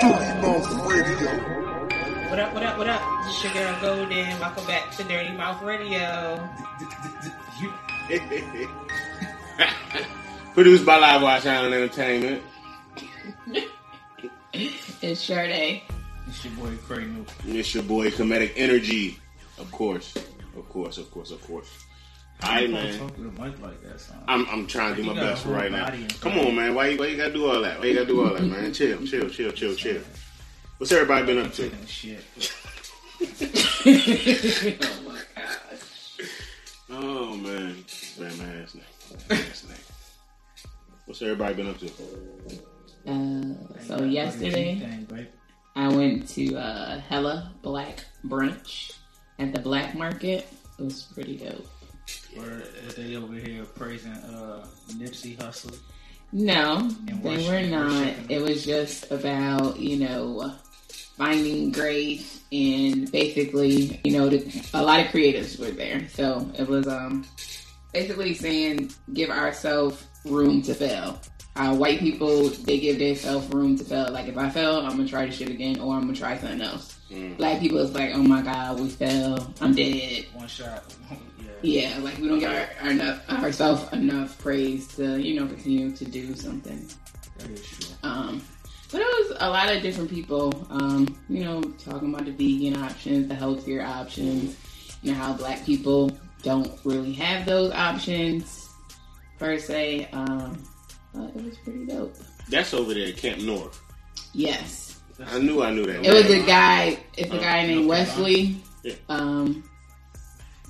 Dirty Mouth Radio. What up, what up, what up? It's your girl Golden. Welcome back to Dirty Mouth Radio. Produced by Live Watch Island Entertainment. It's Sade. It's your boy Craig It's your boy Comedic Energy. Of course. Of course, of course, of course. Alright, man. Talk to the mic like that, son. I'm, I'm trying to do my best whole right now. Come on, man. Why, you- why you gotta do all that? Why you gotta do all that, man? Chill, chill, chill, chill, chill. What's everybody been up to? Shit. oh my gosh. Oh, man. Man, my ass neck. My ass neck. What's everybody been up to? Uh, so yesterday I went to uh, Hella Black Brunch at the Black Market. It was pretty dope. Or are they over here praising uh, Nipsey Hussle? No, they were not. It was just about you know finding grace and basically you know the, a lot of creatives were there. So it was um basically saying give ourselves room to fail. Uh, white people they give themselves room to fail. Like if I fail, I'm gonna try this shit again, or I'm gonna try something else. Mm. Black people is like, oh my god, we fell, I'm dead. One shot. yeah. Yeah, like we don't get our, our enough ourselves enough praise to you know continue to do something. That is true. Um, but it was a lot of different people, um, you know, talking about the vegan options, the healthier options, you know, how black people don't really have those options per se. Um, but it was pretty dope. That's over there at Camp North. Yes. I knew I knew that. It was a guy, it's a Uh, guy named okay. Wesley. Yeah. Um,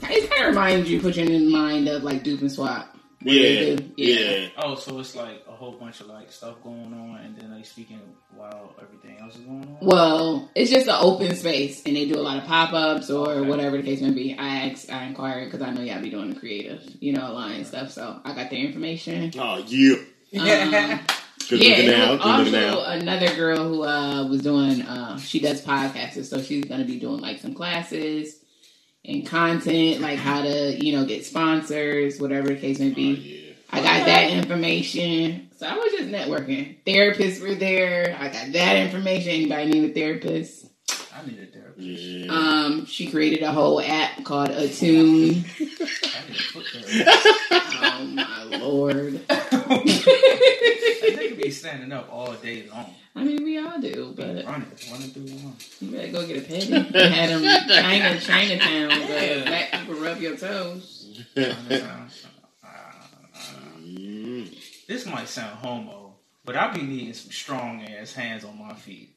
it kind of reminds you, put you in mind of like Dupe and Swap. what Yeah, yeah. Oh, so it's like a whole bunch of like stuff going on, and then they speaking while everything else is going on. Well, it's just an open space, and they do a lot of pop ups or Okay. whatever the case may be. I asked, I inquired because I know y'all be doing the creative, you know, line stuff. So I got their information. Oh, yeah. Um, Good yeah, and it was Good looking also another girl who uh, was doing. Uh, she does podcasts, so she's going to be doing like some classes and content, like how to you know get sponsors, whatever the case may Oh, be. yeah. I got that information. So I was just networking. Therapists were there. I got that information. Anybody need a therapist? I need a therapist. Yeah. Um, she created a whole app called Attune. I need a foot therapist. oh my lord. they could be standing up all day long. I mean, we all do, but Running, running through one. you better go get a pedi. They had them China, Chinatown, but black people rub your toes. This might sound homo, but I be needing some strong ass hands on my feet.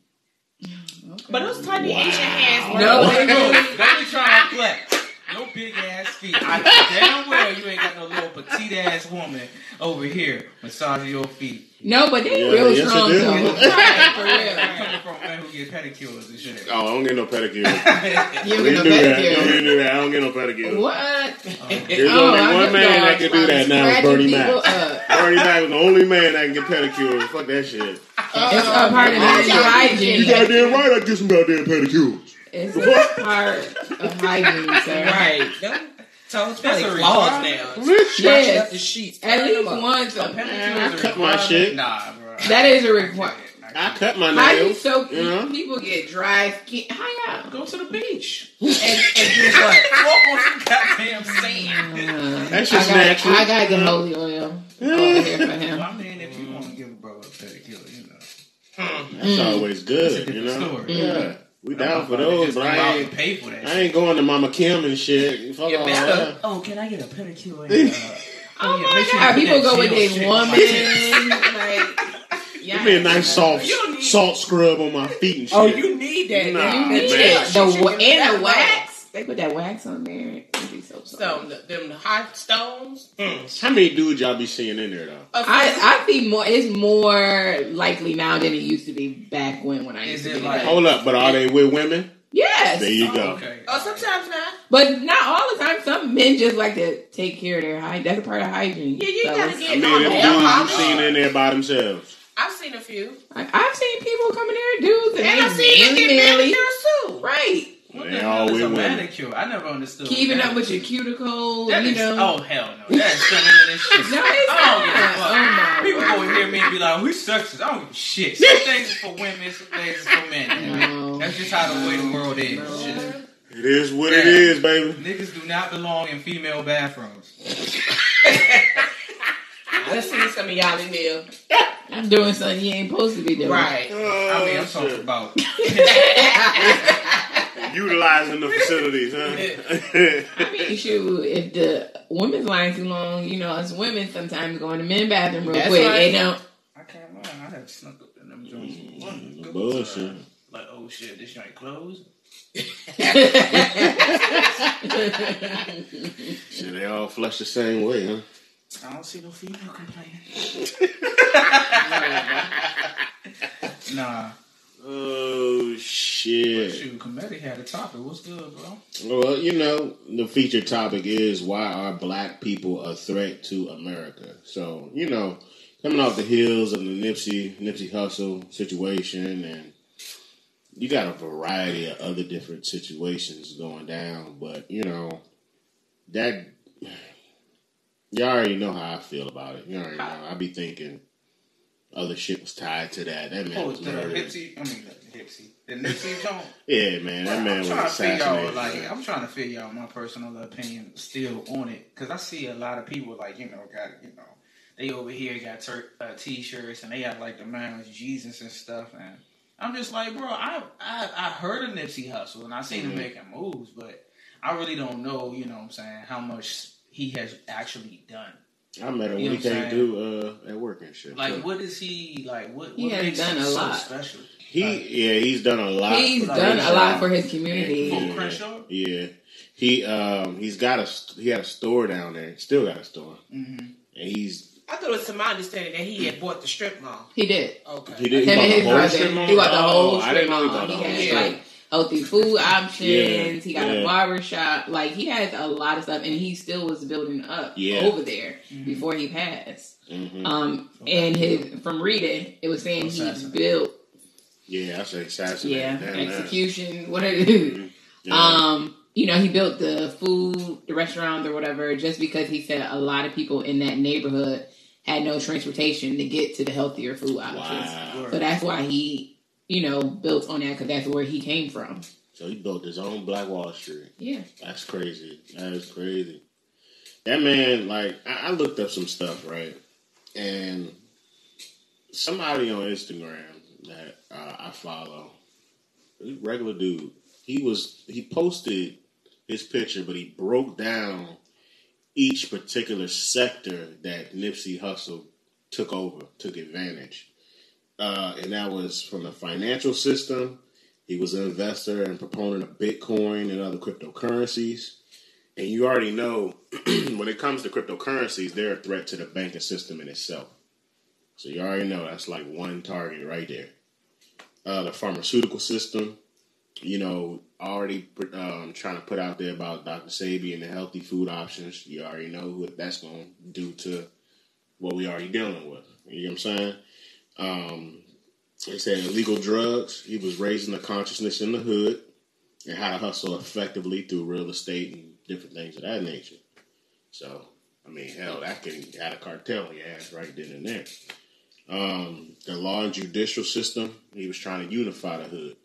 Okay. But those tiny Asian hands were No, Don't they be- don't be trying to flex. No big ass feet. I damn well you ain't got no little petite ass woman over here massaging your feet. No, but they Yeah, real yes, strong it is. though. Right, for real. Coming from a man who get pedicures and shit. Oh, I don't get no pedicures. You we don't do get no that. We pedicure. do that. I don't get no pedicure. What? There's Oh, only I one man got that can do that now. Is Bernie people Mac. Bernie Mac was the only man that can get pedicures. Fuck that shit. It's a part of the hygiene. You goddamn right. I get some goddamn pedicures. It's a part of hygiene, sir. right. Them toes That's probably a claws now. Shit. Yes. the sheets. At least them up. once. A A, I cut my shit. Nah, bro. that is a requirement. I cut my How you nails. so You know? people get dry skin? How y'all? Go to the beach. And, and do what? Walk on some goddamn sand. Uh, That's just I got, natural. I got the holy oil over here for him. I mean, if you want to give a brother a pedicure, you know. That's Mm. always That's a good, different you know. story. Yeah, we down for those, but I ain't. and pay for that. I ain't going to Mama Kim and shit. Fuck You all that. Oh, can I get a pedicure? And, uh, Oh yeah, my make sure you god, put people that go with gel their woman. on my tits. like, yeah. Give me a nice soft You don't need- salt scrub on my feet and shit. Oh, you need that. Nah, You need man. it. The, Shit, you wa- and the wax. They put that wax on there. It'd be so soft. So them hot stones. Mm. How many dudes y'all be seeing in there though? I, I think more. It's more likely now than it used to be back when when I used Is to it be like- like, Hold up, but are they with women? yes, There you Oh, go. okay. oh, sometimes not. but not all the time. Some men just like to take care of their hygiene. That's a part of hygiene. Yeah, you So gotta get- I mean, them dudes I'm you seen in there by themselves. I've seen a few. I, I've seen people come in there, dudes, and, And I've seen you really get manly. manicures too. Right. What They the all all is a women. manicure? I never understood. Keeping up with your cuticles, That you is- know. Oh hell no! That's feminine as shit. No, it's I don't give a fuck. Oh, my People go and hear me and be like, "We sexist." I don't give a shit. Some things is for women, some things is for men. No. That's just how the way the world is. No. Shit. It is what it Yeah. is, baby. Niggas do not belong in female bathrooms. Let's see some of y'all in there. I'm doing something you ain't supposed to be doing. Right. I mean, I'm Oh, talking about. Utilizing the facilities, huh? I mean, shoot, if the women's line too long, you know, us women sometimes go in the men's bathroom real That's quick. right. They don't. I can't lie. I have snuck up in them mm, joints. One Bullshit. time. Like, oh shit, this joint closed. Shit, they all flush the same way, huh? I don't see no female complaining. nah. Oh shit. Shoot, Comedy had a topic. What's good, bro? Well, you know, the featured topic is why are black people a threat to America? So, you know, coming off the heels of the Nipsey Nipsey Hussle situation and you got a variety of other different situations going down, but you know, that you already know how I feel about it. You already know. I be thinking other shit was tied to that. That man Oh, was the murdered. Hipsy. I mean, the Hipsy. The Nipsey joint. Yeah, man, that man I'm was trying to figure like, I'm trying to figure out my personal opinion still on it because I see a lot of people like, you know, got you know, they over here got tur- uh, t-shirts and they got like the man with Jesus and stuff, and I'm just like, bro, I I, I heard of Nipsey Hussle and I seen Mhm. him making moves, but I really don't know, you know, what I'm saying how much he has actually done. I met him You when know he what came I'm through uh, at work and shit. Like, So, what is he like? What, He what has makes done him a so lot. special? he, yeah, he's done a lot. He's Like, done a lot for his community. For Yeah. Crenshaw? Yeah, he um he's got a he had a store down there. Still got a store, Mm-hmm. and he's I thought it was to my understanding that he had bought the strip mall. He did. Okay. he did he Him bought the whole strip mall. He bought the whole I strip didn't know he mall. bought the whole has strip. like healthy food options. Yeah, He got yeah. a barber shop. Like he has a lot of stuff, and he still was building up Yeah. over there Mhm. before he passed. hmm Um, and his from reading, it was saying he built Yeah, I say assassinate. yeah Damn, execution. What it is. Yeah. Um, you know, he built the food, the restaurants or whatever, just because he said a lot of people in that neighborhood had no transportation to get to the healthier food options. wow. So that's why he, you know, built on that because that's where he came from. So he built his own Black Wall Street. Yeah. That's crazy. That is crazy. That man, like, I, I looked up some stuff, right? And somebody on Instagram that uh, I follow, regular dude, he was he posted his picture, but he broke down each particular sector that Nipsey Hussle took over, took advantage, uh, and that was from the financial system. He was an investor and proponent of Bitcoin and other cryptocurrencies. And you already know when it comes to cryptocurrencies, they're a threat to the banking system in itself. So you already know that's like one target right there. Uh, the pharmaceutical system, you know, already um, trying to put out there about Dr. Sebi and the healthy food options. You already know what that's going to do to what we already dealing with. You know what I'm saying? Um, he said illegal drugs. He was raising the consciousness in the hood and how to hustle effectively through real estate and different things of that nature. So, I mean, hell, that can add a cartel on your ass right then and there. Um, the law and judicial system, he was trying to unify the hood.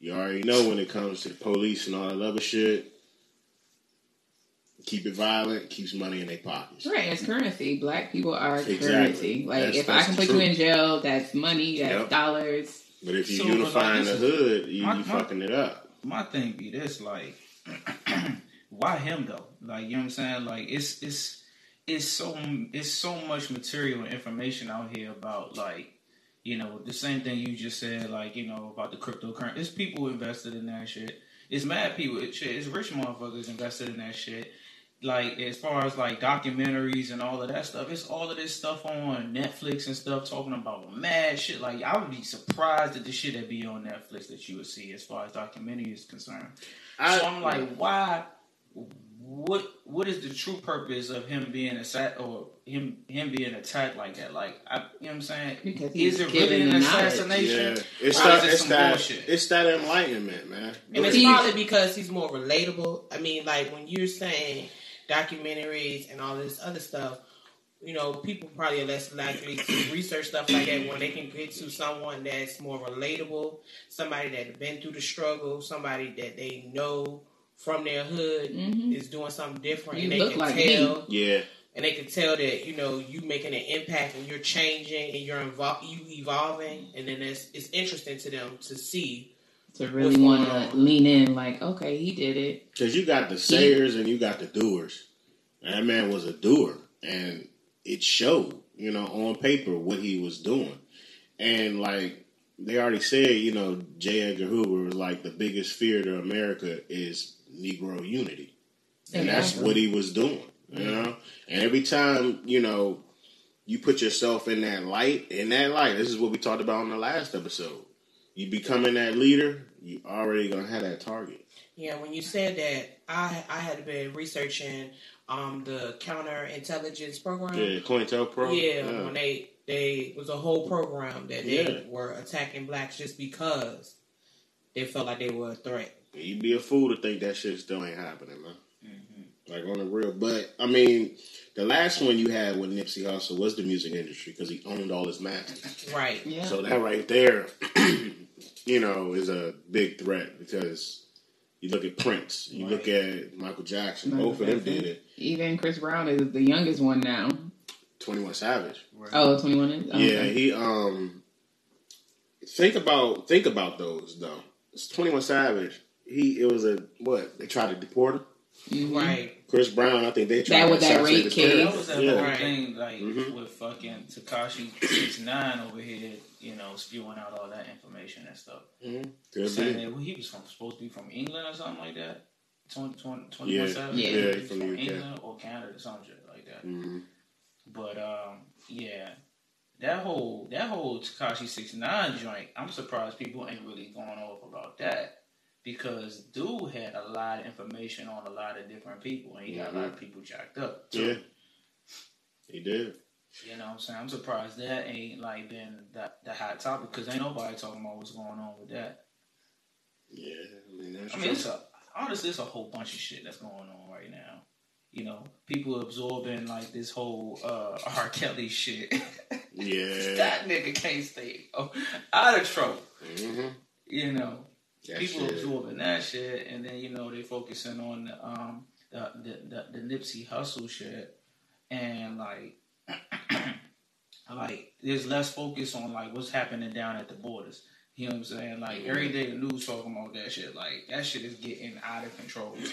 You already know when it comes to the police and all that other shit, keep it violent, keeps money in their pockets. Right, it's currency. Black people are Exactly. currency. Like That's- if I can put true. you in jail, that's money, that's Yep. dollars. But if you So, unifying like, the hood, you, my- you my- fucking it up. my thing be this like why him though like you know what i'm saying like it's it's it's so it's so much material and information out here about like you know the same thing you just said like you know about the cryptocurrency it's people invested in that shit it's mad people it's, shit, it's rich motherfuckers invested in that shit like as far as like documentaries and all of that stuff, it's all of this stuff on Netflix and stuff talking about mad shit. Like I would be surprised at the shit that be on Netflix that you would see as far as documentary is concerned. I, so I'm like, why, what what is the true purpose of him being attacked or him him being attacked like that? Like, I, you know what I'm saying? Because is it really an assassination? Yeah, it's Or that is it it's some that bullshit? it's that enlightenment, man. And it's probably because he's more relatable. I mean, like when you're saying documentaries and all this other stuff, you know, people probably are less likely to research stuff like that when they can get to someone that's more relatable, somebody that's been through the struggle, somebody that they know from their hood Mhm. is doing something different, You and they look can like tell, Yeah, and they can tell that you know you making an impact and you're changing and you're involved, you evolving, and then it's it's interesting to them to see. To really want to lean in, like, okay, he did it. because you got the sayers and you got the doers. And that man was a doer, and it showed, you know, on paper what he was doing. And like they already said, you know, J. Edgar Hoover was like the biggest fear to America is Negro unity. And that's what he was doing, you know. And every time, you know, you put yourself in that light, in that light, this is what we talked about in the last episode. You becoming that leader, you already gonna have that target. Yeah, when you said that, I I had been researching um the counterintelligence program. Yeah, COINTELPRO. Yeah, when they they was a whole program that they Yeah. were attacking blacks just because they felt like they were a threat. You'd be a fool to think that shit still ain't happening, man. Like on the real. But I mean, the last one you had with Nipsey Hussle was the music industry because he owned all his masters. Right. Yeah. So that right there, you know, is a big threat because you look at Prince, you look at Michael Jackson, Michael both of them did it. Even Chris Brown is the youngest one now. Twenty One Savage. Right. Oh, 21 is? Oh, Yeah, okay. he um think about think about those though. It's Twenty One Savage. He it was a what? They tried to deport him. Mhm. Right. Chris Brown, I think they tried That to was that assassinate rape case. That was that Yeah. whole thing, like Mhm. with fucking Tekashi Six Nine over here, you know, spewing out all that information and stuff. Mhm. Saying that well, he was from supposed to be from England or something like that. 20, 20, 21 Yeah. Savage? Yeah. Yeah, from from. England or Canada, some shit like that. Mhm. But um, yeah, that whole that whole Tekashi Six Nine joint, I'm surprised people ain't really going off about that because dude had a lot of information on a lot of different people, and he got a lot of people jacked up. too. Yeah. He did. You know what I'm saying? I'm surprised that ain't like been that the hot topic because ain't nobody talking about what's going on with that. Yeah, I mean that's I mean, it's a honestly, it's a whole bunch of shit that's going on right now. You know, people absorbing like this whole uh R. Kelly shit. Yeah. that nigga can't stay out of trouble. hmm You know, That people shit. absorbing that shit, and then you know they focusing on the um the the, the, the Nipsey Hussle shit, and like like there's less focus on like what's happening down at the borders. You know what I'm saying? Like every day the news talking about that shit. Like that shit is getting out of control.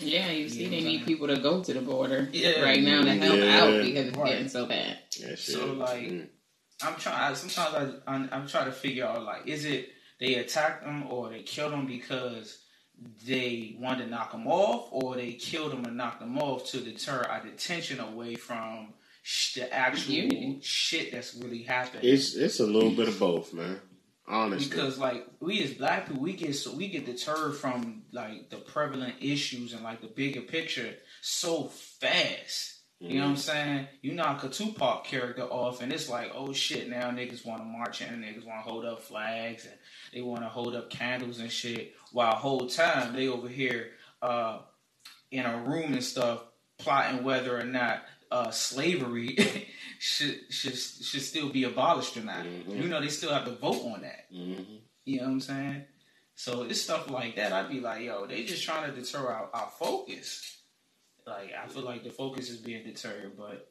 Yeah, you see, Yeah, they need people to go to the border Yeah. right now to help Yeah. out because it's Right. getting so bad. That shit. So, like, Mm. I'm trying. Sometimes I, I'm, I'm trying to figure out like, is it they attacked them or they killed them because they wanted to knock them off, or they killed them and knocked them off to deter our attention away from sh- the actual Unity. shit that's really happening. it's it's a little bit of both, man. Honestly. because like we as black people, we get so we get deterred from like the prevalent issues and like the bigger picture so fast. You know what I'm saying? You knock a Tupac character off, and it's like, oh shit! Now niggas want to march in, niggas want to hold up flags, and they want to hold up candles and shit. While whole time they over here uh, in a room and stuff, plotting whether or not uh, slavery should should should still be abolished or not. Mhm. You know, they still have to vote on that. hmm You know what I'm saying? So it's stuff like that. I'd be like, yo, they just trying to deter our, our focus. Like I feel like the focus is being deterred, but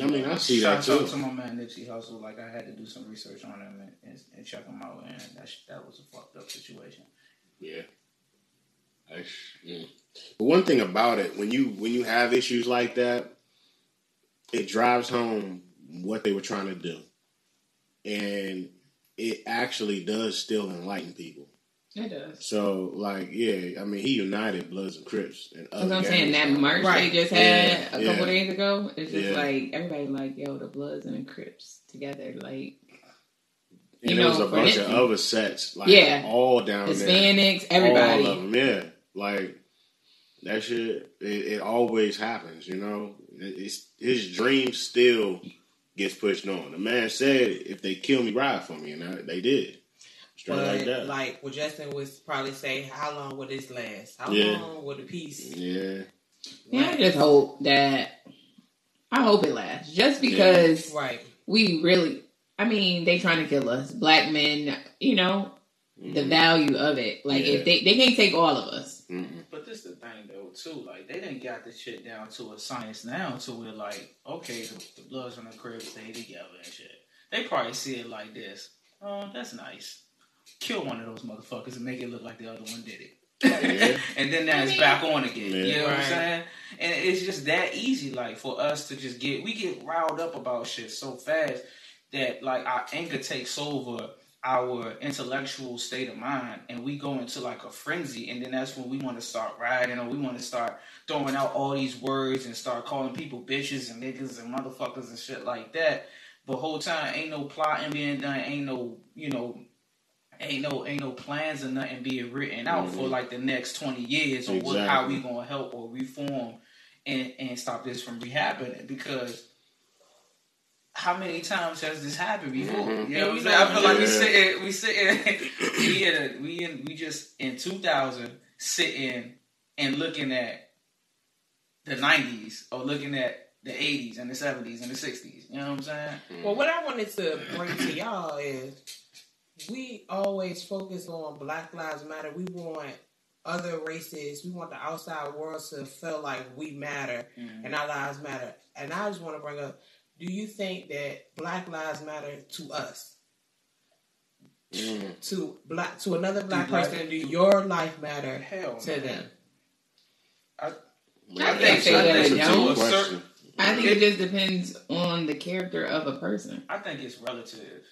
I mean, I see shout that out too. to my man Nipsey Hussle. Like I had to do some research on him and, and, and check him out, and that sh- that was a fucked up situation. Yeah. That's, mm. But one thing about it, when you when you have issues like that, it drives home what they were trying to do, and it actually does still enlighten people. It does. So, like, yeah, I mean, he united Bloods and Crips and That's other what I'm saying. gangs. That march Right. they just Yeah, had a yeah. couple days ago, it's just Yeah. like everybody like, yo, the Bloods and the Crips together. Like and you there was a bunch Nipsey. of other sets, like Yeah. all down there. Hispanics, All everybody. of them, yeah. Like That shit, it, it always happens. You know, it's his dream still gets pushed on. The man said, "If they kill me, ride for me," and I, they did. Straight But like that. like what Justin would probably say, how long will this last? How Yeah. long will the peace? yeah, Yeah, I just hope that I hope it lasts. Just because Right. we really I mean, they trying to kill us. Black men, you know, the Mhm. value of it. Like Yeah. if they they can't take all of us. Mm-mm. But this the thing though too, like they didn't got the shit down to a science now to where like, okay, the, the Bloods on the crib stay together and shit. They probably see it like this. Oh, that's nice. Kill one of those motherfuckers and make it look like the other one did it. Yeah. and then now it's back on again. Yeah. You know what I'm saying? And it's just that easy, like for us to just get we get riled up about shit so fast that like our anger takes over our intellectual state of mind and we go into like a frenzy and then that's when we want to start riding or we want to start throwing out all these words and start calling people bitches and niggas and motherfuckers and shit like that. But whole time ain't no plotting being done, ain't no, you know, ain't no ain't no plans or nothing being written out for Mhm. like the next twenty years on what, how we gonna help or reform and and stop this from rehappening because how many times has this happened before? Mhm. You know what I'm saying? I feel like we sitting we sitting we in a, we in we just in two thousand sitting and looking at the nineties or looking at the eighties and the seventies and the sixties. You know what I'm saying? Well, what I wanted to bring to y'all is we always focus on Black Lives Matter. We want other races, we want the outside world to feel like we matter Mhm. and our lives matter. And I just want to bring up do you think that Black Lives matter to us? Mm. To black to another black black- person, do your life matter Hell to no. them? I I think think so, I think it don't. a certain I think it just depends on the character of a person. I think it's relative.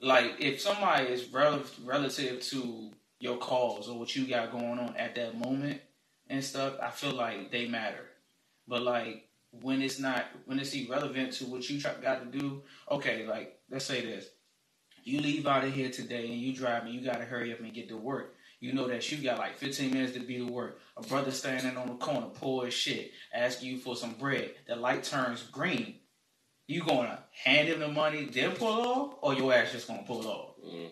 Like if somebody is rel- relative to your cause or what you got going on at that moment and stuff, I feel like they matter. But like when it's not, when it's irrelevant to what you try, got to do. Okay, like let's say this: you leave out of here today and you drive and you got to hurry up and get to work. You know that you got like 15 minutes to be to work. A brother standing on the corner, poor as shit, asking you for some bread. The light turns green. You gonna hand him the money, then pull off, or your ass just gonna pull it off? Mm.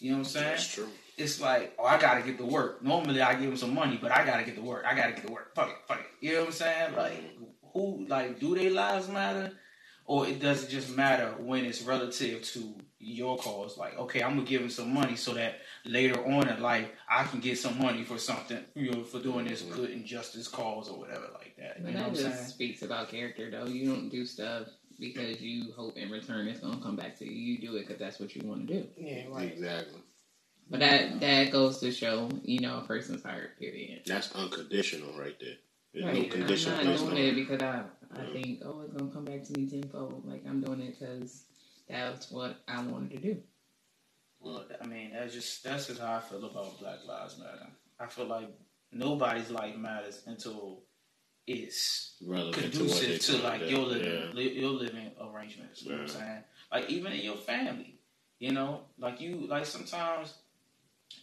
You know what I'm saying? That's true. It's like, oh, I gotta get to work. Normally, I give him some money, but I gotta get to work. I gotta get to work. Fuck it, fuck it. You know what I'm saying? Like, who, like, do their lives matter, or it does it just matter when it's relative to your cause? Like, okay, I'm gonna give him some money so that later on in life I can get some money for something, you know, for doing this mm-hmm. good and justice cause or whatever like that. You But know that what I'm just saying? speaks about character, though. You don't do stuff because you hope in return it's gonna come back to you. You do it because that's what you want to do. Yeah, right. Exactly. But that that goes to show, you know, a person's heart. Period. That's unconditional right there. There's Right. no I'm condition not doing on it it. because I I mm-hmm. think oh it's gonna come back to me tenfold. Like I'm doing it because that's what I wanted to do. Well, I mean, that's just that's just how I feel about Black Lives Matter. I feel like nobody's life matters until it's Relevant to what they conducive to trying like your living, Yeah. li- your living arrangements. You know what I'm saying? Like even in your family, you know, like you, like sometimes,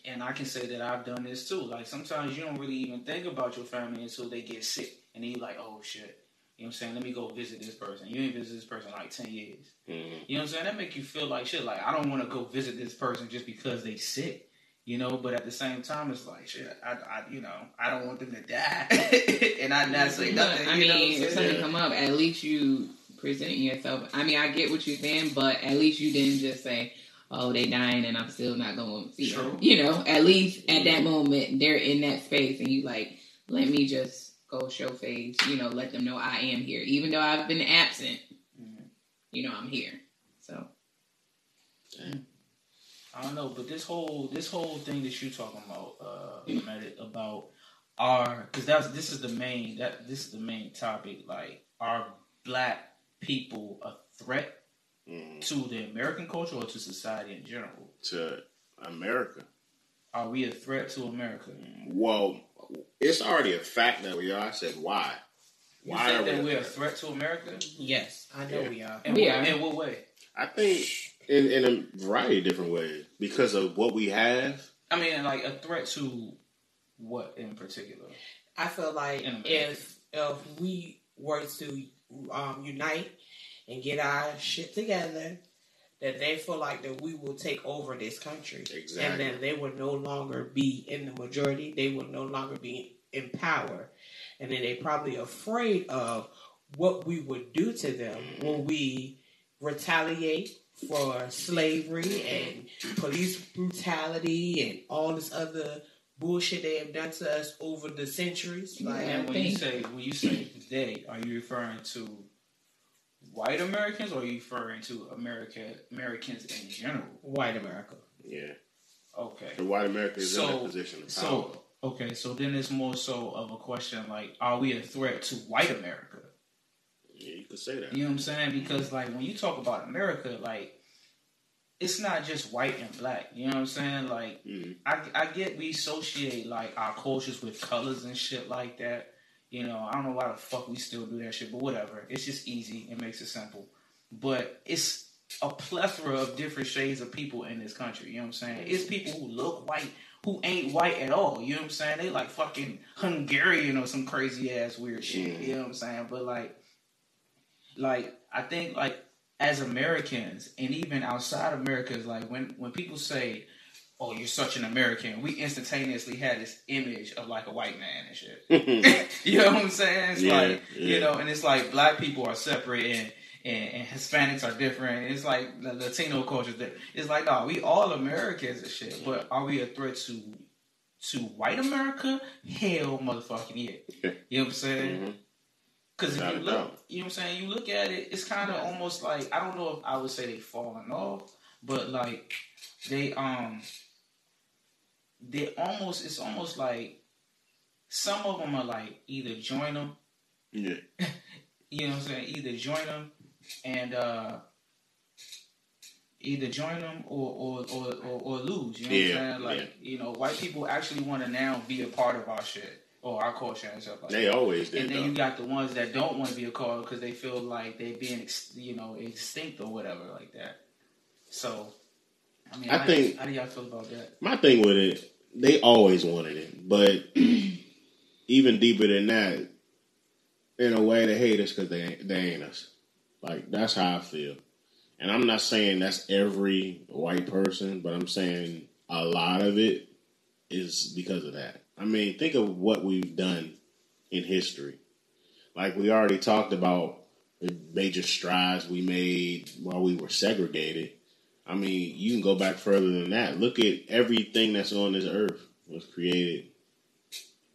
and I can say that I've done this too. Like sometimes you don't really even think about your family until they get sick, and then you're like, oh shit. You know what I'm saying? Let me go visit this person. You ain't visit this person in like ten years. Mhm. You know what I'm saying? That make you feel like shit. Like I don't want to go visit this person just because they sick. You know, but at the same time, it's like shit. I, I you know, I don't want them to die, and I not say nothing. I mean, if something come up, at least you presenting yourself. I mean, I get what you're saying, but at least you didn't just say, "Oh, they dying," and I'm still not going to see them. You know, at least at that moment they're in that space, and you like, let me just go show face. You know, let them know I am here, even though I've been absent. Mhm. You know, I'm here. So I don't know, but this whole this whole thing that you're talking about, uh, Mehmet, about our because that's this is the main that this is the main topic. Like, are black people a threat Mhm. to the American culture or to society in general? To America. Are we a threat to America? Well, it's already a fact that we are. I said why. You Why are we that a we're a threat? threat to America? Yes, I know Yeah. we are. In, We what, are. in what way? I think in, in a variety of different ways because of what we have. I mean, like a threat to What in particular? I feel like if if we were to um, unite and get our shit together, that they feel like that we will take over this country, Exactly. and then they will no longer be in the majority. They will no longer be in power, and then they probably afraid of what we would do to them when we retaliate for slavery and police brutality and all this other bullshit they have done to us over the centuries. Like, And when you say when you say they, are you referring to white Americans or are you referring to America Americans in general? white America. Yeah. Okay. The white America is in So- that position of power. So okay, so then it's more so of a question like, are we a threat to white America? yeah, you could say that. You know what I'm saying? Because like when you talk about America, like it's not just white and black. You know what I'm saying? Like Mhm. I, I get we associate like our cultures with colors and shit like that. You know, I don't know why the fuck we still do that shit, but whatever. It's just easy. It makes it simple. But it's a plethora of different shades of people in this country. You know what I'm saying? It's people who look white who ain't white at all. You know what I'm saying? They like fucking Hungarian or some crazy ass weird shit. You know what I'm saying? But like, like I think like as Americans and even outside Americans, like when when people say, "Oh, you're such an American," we instantaneously had this image of like a white man and shit. you know what I'm saying? It's Yeah, like you know, and it's like black people are separate and. And, and Hispanics are different. It's like the Latino culture. It's like, oh, we all Americans and shit. But are we a threat to to white America? Hell, motherfucking yeah. You know what I'm saying? Mhm. Because if you look, doubt. you know what I'm saying, you look at it, it's kind of almost like I don't know if I would say they falling off, but like they um they almost it's almost like some of them are like either join them, Yeah. you know what I'm saying, either join them and uh either join them or or, or, or, or lose. You know Yeah, what I'm saying? Like you know, white people actually want to now be a part of our shit or our culture and stuff like that. They always And did, then you got the ones that don't want to be a call because they feel like they're being, ex- you know, extinct or whatever like that. So, I mean, I how, think- how do y'all feel about that? My thing with it, they always wanted it, but even deeper than that, in a way, they hate us because they ain't, they ain't us. Like that's how I feel, and I'm not saying that's every white person, but I'm saying a lot of it is because of that. I mean, think of what we've done in history. Like we already talked about the major strides we made while we were segregated. I mean, you can go back further than that. Look at everything that's on this earth was created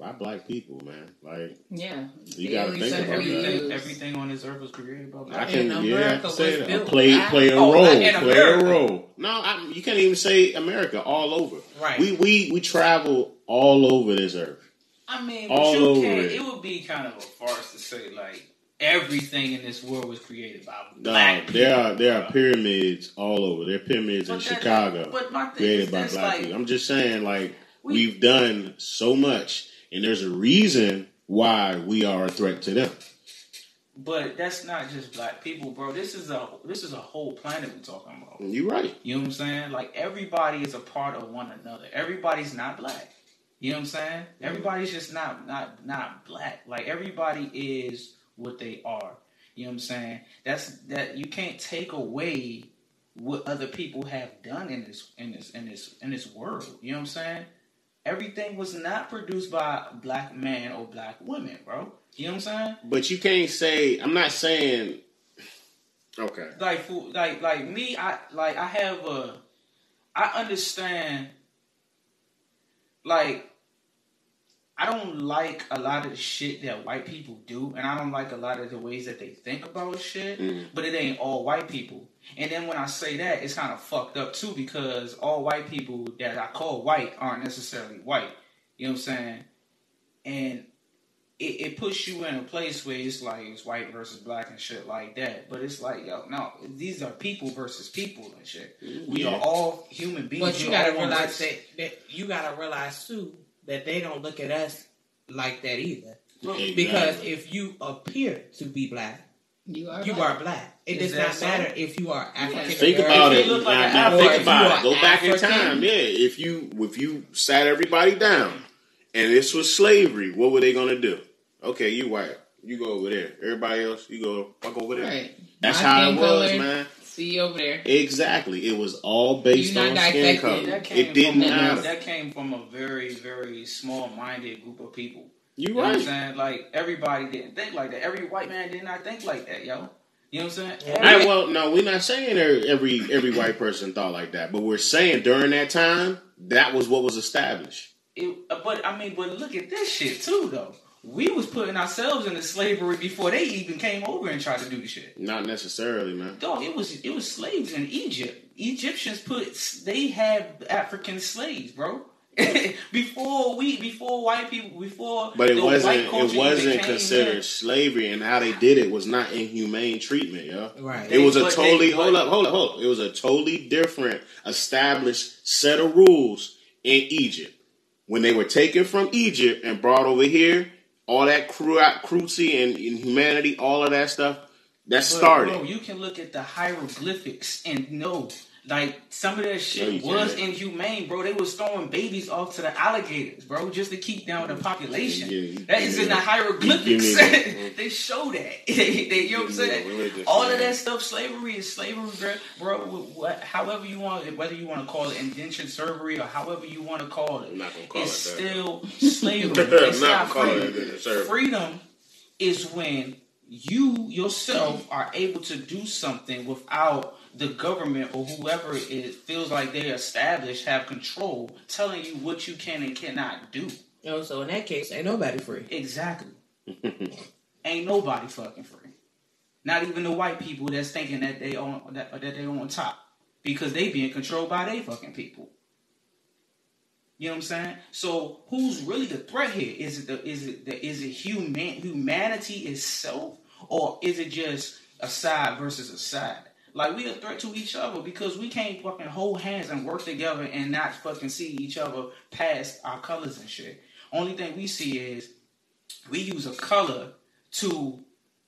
by black people, man. Like Yeah. You gotta think about we that. Everything, on this earth was created by black people. I can, And yeah, I America can say that. built Play, by- play a Oh, role, in play a role. No, I, you can't even say America all over. Right. We we we travel all over this earth. I mean, All but you over can't. it. It. would be kind of a farce to say like everything in this world was created by No, black people. there are there are pyramids all over. There are pyramids in But that- Chicago But my thing created is by black like, people. I'm just saying, like We- we've done so much, and there's a reason why we are a threat to them. But that's not just black people, bro. This is a this is a whole planet we're talking about. You're right. You know what I'm saying? Like everybody is a part of one another. Everybody's not black. You know what I'm saying? Everybody's just not not not black. Like everybody is what they are. You know what I'm saying? That's that you can't take away what other people have done in this in this in this in this world. You know what I'm saying? Everything was not produced by black man or black women, bro. You know what I'm saying? But you can't say. I'm not saying. Okay. like for like like me i like i have a i understand like i don't like a lot of the shit that white people do and i don't like a lot of the ways that they think about shit Mhm. but it ain't all white people and then when i say that it's kind of fucked up too because all white people that i call white aren't necessarily white you know what i'm saying and it, it puts you in a place where it's like it's white versus black and shit like that. But it's like, yo, no, these are people versus people and shit. We Yeah. are all human beings. But you We're gotta realize that, that you gotta realize too that they don't look at us like that either. Exactly. Because if you appear to be black, You are. you black. are black. It Is does not so? matter if you are African. Think American. about it. like now, now think about it. Go are back in time. Yeah, if you if you sat everybody down and this was slavery, what were they gonna do? Okay, you white, you go over there. Everybody else, you go walk over there. Right. That's My how it was, color, man. See you over there. Exactly. It was all based on skin dissected. color. That came It didn't from, matter. That came from a very, very small-minded group of people. You You know what I'm saying? Like everybody didn't think like that. Every white man did not think like that, yo. You know what I'm saying? Yeah. All right, well, no, we're not saying every every every white person thought like that, but we're saying during that time that was what was established. It, uh, but I mean, but look at this shit too, though. We was putting ourselves into slavery before they even came over and tried to do the shit. Not necessarily, man. Dog, it was it was slaves in Egypt. Egyptians put they had African slaves, bro. before we, before white people, before But it the wasn't white it wasn't considered in. slavery, and how they did it was not inhumane treatment, yo. Right. It was a But they- totally hold up, hold up, hold up. It was a totally different established set of rules in Egypt when they were taken from Egypt and brought over here. All that cru- cruelty and inhumanity, all of that stuff, that But, started. Bro, you can look at the hieroglyphics and know, like some of that shit you was can't. inhumane, bro. They was throwing babies off to the alligators, bro, just to keep down the population. Yeah, that is in the yeah. hieroglyphics. They show that. they, they- you know what I'm saying? All of that stuff, slavery is slavery, bro. bro what, however you want, it, whether you want to call it indentured servery or however you want to call it, I'm not gonna call it's it still slavery. It's not not freedom. Freedom is when you yourself are able to do something without the government or whoever it feels like they established have control, telling you what you can and cannot do. Oh, so in that case, ain't nobody free. Exactly. Ain't nobody fucking free. Not even the white people that's thinking that they on that, that they on top because they being controlled by they fucking people. You know what I'm saying? So who's really the threat here? Is it the is it the is it human humanity itself, or is it just a side versus a side? Like we a threat to each other because we can't fucking hold hands and work together and not fucking see each other past our colors and shit. Only thing we see is we use a color to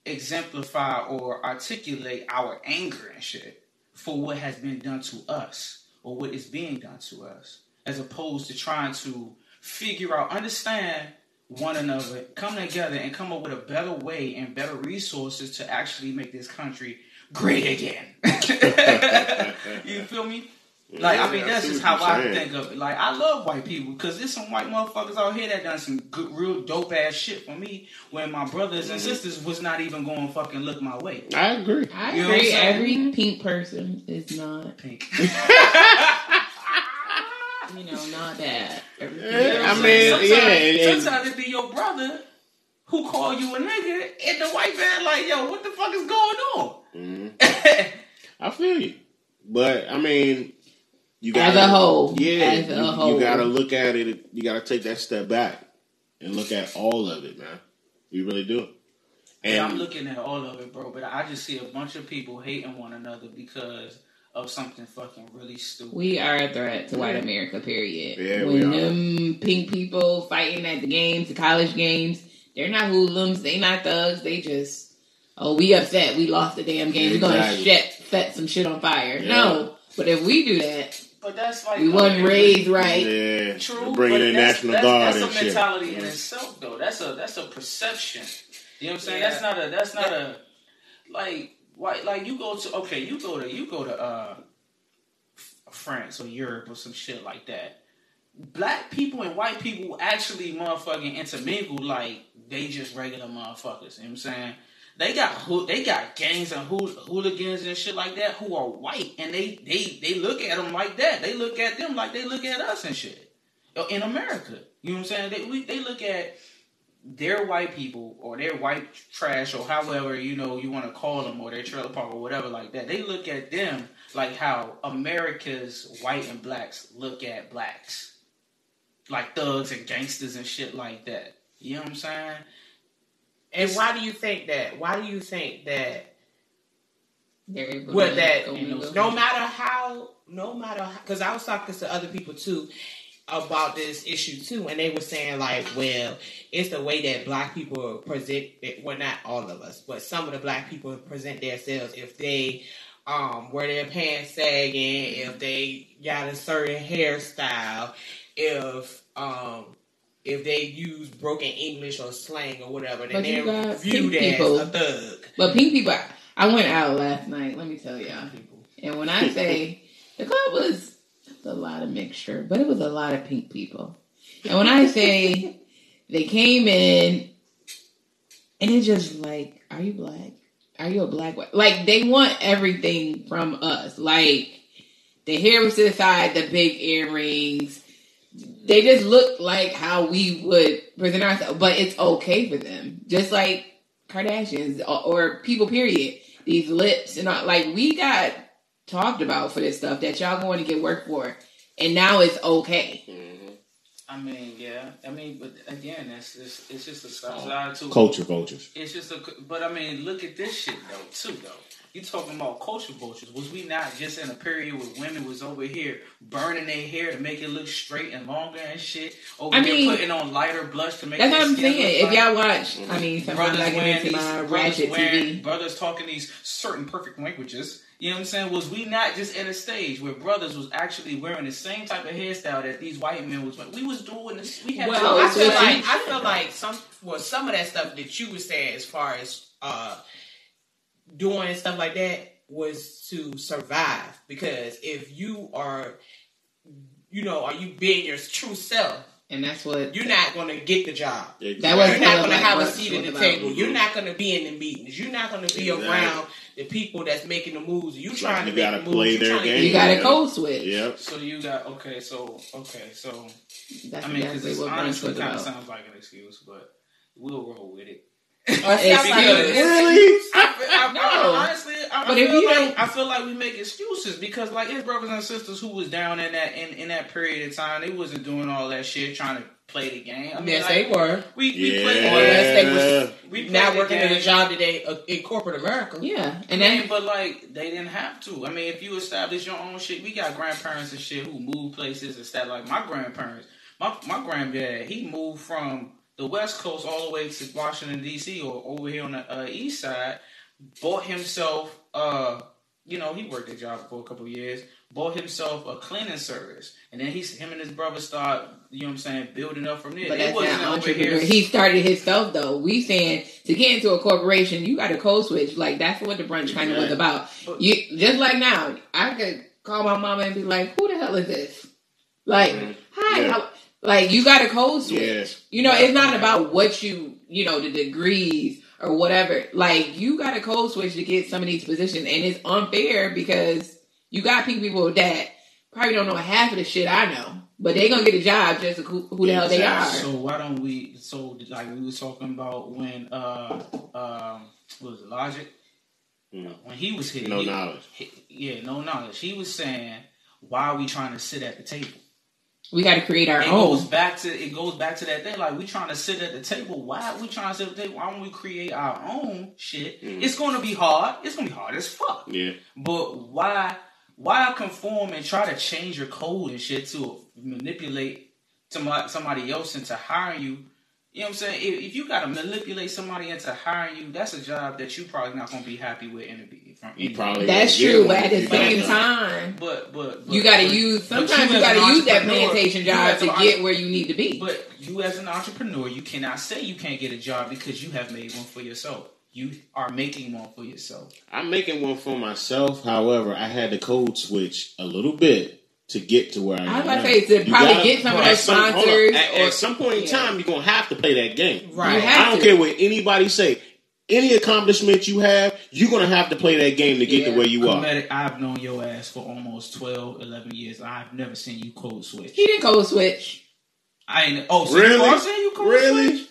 exemplify or articulate our anger and shit for what has been done to us or what is being done to us, as opposed to trying to figure out, understand one another, come together, and come up with a better way and better resources to actually make this country great again. you feel me? Like I mean, Yeah, that's just how I saying. think of it. Like I love white people because there's some white motherfuckers out here that done some good, real dope ass shit for me when my brothers and Mm-hmm. sisters was not even going to fucking look my way. I agree. I You know what I'm agree. Every pink person is not, Pink. you know, not bad. Every Yeah, You know I mean, saying? sometimes, yeah, and- and- sometimes it be your brother who call you a nigga, and the white man like, yo, what the fuck is going on? Mhm. I feel you, but I mean, you got As got a whole. Yeah, As a you, whole. you got to look at it. You got to take that step back and look at all of it, man. You really do. And I'm looking at all of it, bro, but I just see a bunch of people hating one another because of something fucking really stupid. We are a threat to white America, period. Yeah, we when are. them pink people fighting at the games, the college games, they're not hoodlums, they not thugs, they just, oh, we upset, we lost the damn game, we're gonna Exactly. set, set some shit on fire. Yeah. No, but if we do that, But that's like we wasn't raised right. yeah, True, bringing but in that's, National that's, Guard that's and a shit. mentality in Yeah. itself, though. That's a that's a perception. You know what I'm saying? Yeah. That's not a that's not a like why like you go to okay you go to you go to uh France or Europe or some shit like that. Black people and white people actually motherfucking intermingle like they just regular motherfuckers. You know what I'm saying? They got they got gangs and hool- hooligans and shit like that who are white and they they they look at them like that. They look at them like they look at us and shit. In America, you know what I'm saying? They we, they look at their white people or their white trash or however you know you want to call them or their trailer park or whatever like that. They look at them like how America's white and blacks look at blacks, like thugs and gangsters and shit like that. You know what I'm saying? And why do you think that? Why do you think that? They're What that? go you know, and go. No matter how, no matter because I was talking to other people too about this issue too, and they were saying like, well, it's the way that black people present. Well, not all of us, but some of the black people present themselves. If they um wear their pants sagging, if they got a certain hairstyle, if um if they use broken English or slang or whatever. Then they're viewed as people. a thug. But pink people, I went out last night. Let me tell y'all. And when I say the club was a lot of mixture, but it was a lot of pink people. And when I say they came in and it's just like, are you black? Are you a black? wa-" Like they want everything from us. Like the hair was to the side, the big earrings. They just look like how we would present ourselves, but it's okay for them. Just like Kardashians or, or people, period. These lips and all, like we got talked about for this stuff that y'all going to get work for, and now it's okay. Mhm. I mean, yeah. I mean, but again, it's just it's just a side to Culture vultures. It's just a, but I mean, look at this shit though, too though. You talking about culture vultures? Was we not just in a period where women was over here burning their hair to make it look straight and longer and shit? Over I here mean, putting on lighter blush to make That's their what I'm skin saying. look If y'all watch, I mean, sometimes brothers I get wearing into these my brothers ratchet wearing, TV. brothers talking these certain perfect languages. You know what I'm saying? Was we not just in a stage where brothers was actually wearing the same type of hairstyle that these white men was wearing? We was doing this. We had Well, I feel like I feel like some well some of that stuff that you were saying as far as uh doing stuff like that was to survive because if you are you know are you being your true self And that's what you're not going to get the job That was you're not going to have a seat at the table you're not going to be in the meetings you're not going to be Exactly. around the people that's making the moves you Like, trying you to make gotta the moves play you their trying to game. you got a Yeah. code switch. Yep. So you got okay. So okay. So That's I mean, because exactly it's what brunch honestly kind of sounds like an excuse, but we'll roll with it. Or it sounds like Really? I, feel- I, No. Honestly, I, But if feel you like, don't- I feel like we make excuses because, like, his brothers and sisters who was down in that in, in that period of time, they wasn't doing all that shit trying to play the game. I mean, yes like, they were We we Yeah. played Or unless they was we played now the working in a job today uh, in corporate America. Yeah, And and then, then but like they didn't have to. I mean, if you establish your own shit, we got grandparents and shit who moved places and stuff. Like my grandparents, my my granddad, he moved from the West Coast all the way to Washington D.C. or over here on the uh, East Side. Bought himself, uh, you know, he worked a job for a couple of years. Bought himself a cleaning service, and then he's him and his brother start, you know, what I'm saying, building up from there. but They that's wasn't not over here. entrepreneur. He started himself though. We saying to get into a corporation, you got a code switch. Like that's what the brunch kind of was about. But- You just like now, I could call my mama and be like, "Who the hell is this?" Like, Mhm. hi, Yeah. How- like you got a code switch. Yeah. You know, it's not about what you, you know, the degrees or whatever. Like, you got a code switch to get some of these positions, and it's unfair because you got people that probably don't know half of the shit I know, but they gonna get a job just who, who the hell they are. So why don't we? So like we was talking about when uh um what was it Logic Mm. when he was here. No he- knowledge. he- yeah, no knowledge. He was saying, "Why are we trying to sit at the table?" We got to create our It goes own. back to it goes back to that thing. Like we trying to sit at the table. Why are we trying to sit at the table? Why don't we create our own shit? Mm. It's going to be hard. It's going to be hard as fuck. Yeah. But why why conform and try to change your code and shit to manipulate somebody, somebody else into hiring you? You know what I'm saying? If, if you got to manipulate somebody into hiring you, that's a job that you probably not going to be happy with in the beginning. From You probably That's true, but at the same got- time, But but, but you got to use. Sometimes you as got to use that plantation job as to get where you need to be. But you, as an entrepreneur, you cannot say you can't get a job because you have made one for yourself. You are making one for yourself. I'm making one for myself. However, I had to code switch a little bit to get to where I am. I was about to now. say to You probably gotta- get some of at their some- hold on. sponsors. At, or, at some point in yeah. time, you're gonna have to play that game. Right. You have I don't to. care what anybody say. Any accomplishment you have, you're gonna have to play that game to get Yeah. to where you are. Comedic, I've known your ass for almost 12, 11 years. I've never seen you code switch. He didn't code switch. I ain't. Oh, so Really? you are saying you code Really? You-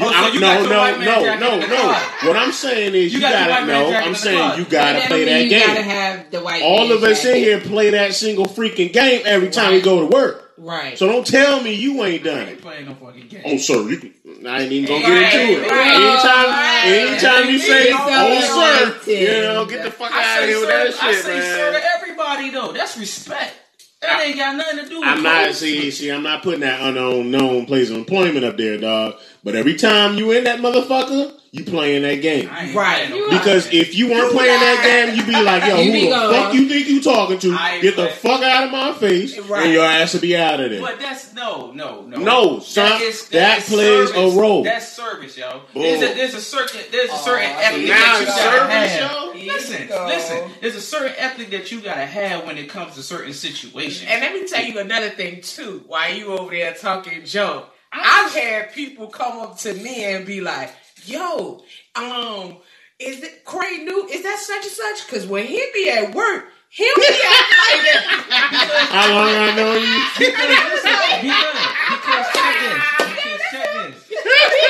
Oh, so I'm- you no, got no, white man no, no, no. What I'm saying is, You you, got gotta man know. I'm saying you gotta that play that mean You gotta game. have the white. All of us in here play that single freaking game every time we go to work. Right. So don't tell me you ain't I done ain't it. playing no fucking game. Oh, sir, you can, I ain't even gonna Right, get into it. right, anytime, right. anytime you say, So "Oh, sir," you know, get the fuck I out of here with sir, that I shit, say sir to everybody though. That's respect. That ain't got nothing to do with I'm not see, see, I'm not putting that unknown known place of employment up there, dog. But every time you in that motherfucker, you playing that game. Right. Because if you weren't You playing that game, you'd be like, yo, You who the going- fuck you think you talking to? I Get the fuck out of my face, Right. and your ass will be out of there. But that's no, no, no. No, son, is- that is plays a role. That's service, yo. Boom. There's a, there's a certain there's a certain Aw, ethic that you it's gotta service, have. yo? Listen, go. listen. There's a certain ethic that you gotta have when it comes to certain situations. And let me tell you another thing too. While you over there talking Joe, I've had people come up to me and be like, "Yo, um, is it Cray New? Is that such and such? Because when he be at work, he'll be acting like that." How long I know you? because listen, because because check this. Because check this.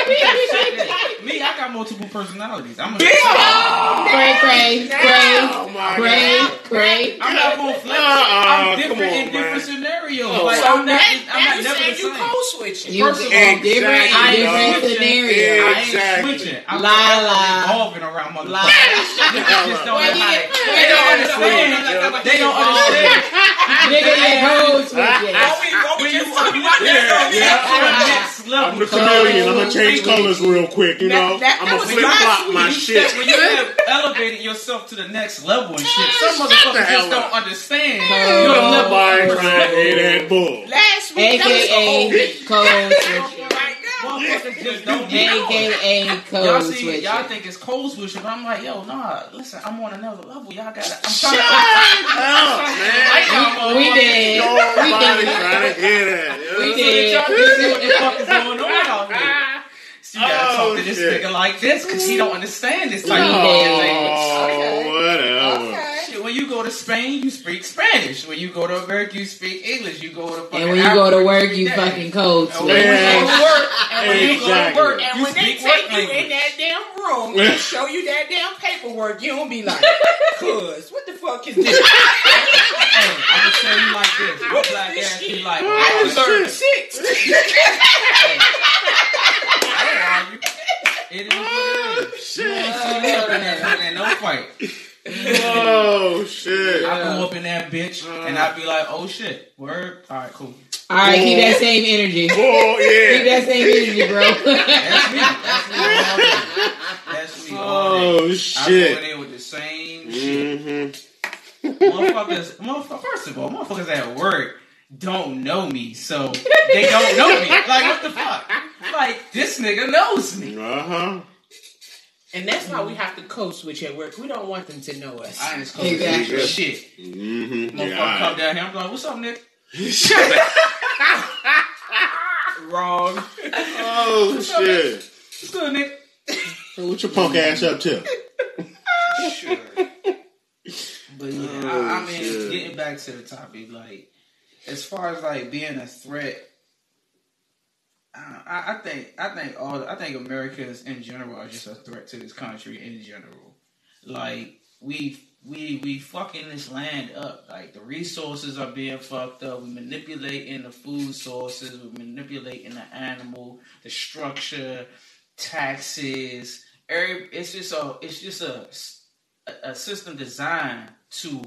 Because check this. Me, I got multiple personalities. I'm a Big dog. Cray, cray, cray, Oh cray, cray. I'm not gonna flex. Uh-uh, I'm different on, in different man. scenarios. Oh, like So I'm not, now, I'm now not you never saying the you same. code switching. You First of in all, different, exactly, different dog. scenarios. I ain't switching. I'm La, la. evolving around La. motherfuckers. Niggas just don't know Well, how yeah. to. They don't understand. They don't understand. Nigga, you code switching. What we, what we just talking about? Yeah, that, yeah. To the next level. I'm the chameleon. I'm gonna change colors real quick. You know, That- that- I'm gonna flip flop my shit. When you have elevated yourself to the next level and shit, some motherfuckers just don't understand Oh. your level. Nobody trying to hear that bull. Last week, that was a whole AKA code switching. right now. Motherfuckers just don't know. AKA Y'all see, switching. y'all think it's cold switching, but I'm like, yo, nah. Listen, I'm on another level. Y'all gotta. I'm Shut trying up, to. man. Like y'all We motherfuckers. did. We Nobody did. trying to hear that. you know? We So did. that y'all can see what the fuck is going on out here. So you gotta Oh, talk to this oh, shit. nigga like this because he don't understand this type We of did. fucking language. Oh, whatever. Okay. Shit, when you go to Spain, you speak Spanish. When you go to America, you speak English. You go to fucking And when you go to work, speak you fucking code And when you go to work, and when you go to work, And when they take work you in that damn room and show you that damn paperwork, you don't be like, cuz, what the fuck is this? Hey, I'm gonna tell you like this. Your What is black this ass oh, shit? be like, I oh, deserve six. I don't argue. It is what it is. Shit. See me up in that no fight. Oh shit. I go up in that bitch and I'd be like, oh shit, word. All right, cool. All right, keep that same energy. Keep Oh yeah. Keep that same energy, bro. That's me. That's me all day. That's me all day. Oh I go in there with the same shit. Mm-hmm. Motherfuckers, motherfuckers, first of all, motherfuckers at work don't know me, so they don't know me. Like, what the fuck? Like, this nigga knows me. Uh huh. And that's why we have to code switch at work. We don't want them to know us. I ain't as close Exactly. to shit. Mm-hmm. Motherfucker Yeah. come down here, I'm like, what's up, Nick? Wrong. Oh shit. What's good, Nick? What your punk ass up to? Sure. But yeah, I, I Oh, mean, shit. getting back to the topic, like, as far as like being a threat, I, I think I think all I think Americans in general are just a threat to this country in general. Like we we we fucking this land up. Like the resources are being fucked up. We manipulating the food sources. We manipulating the animal, the structure, taxes. Every it's just a it's just a a system designed to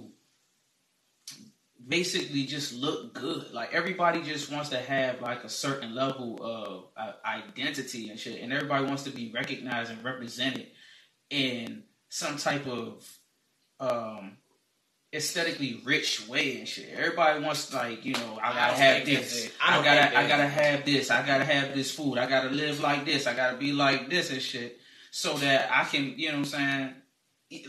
basically just look good. Like everybody just wants to have like a certain level of uh, identity and shit, and everybody wants to be recognized and represented in some type of um aesthetically rich way and shit. Everybody wants like you know I I gotta don't have this. I I, gotta I gotta have this. I gotta have this food. I gotta live like this. I gotta be like this and shit, so that I can you know what I'm saying.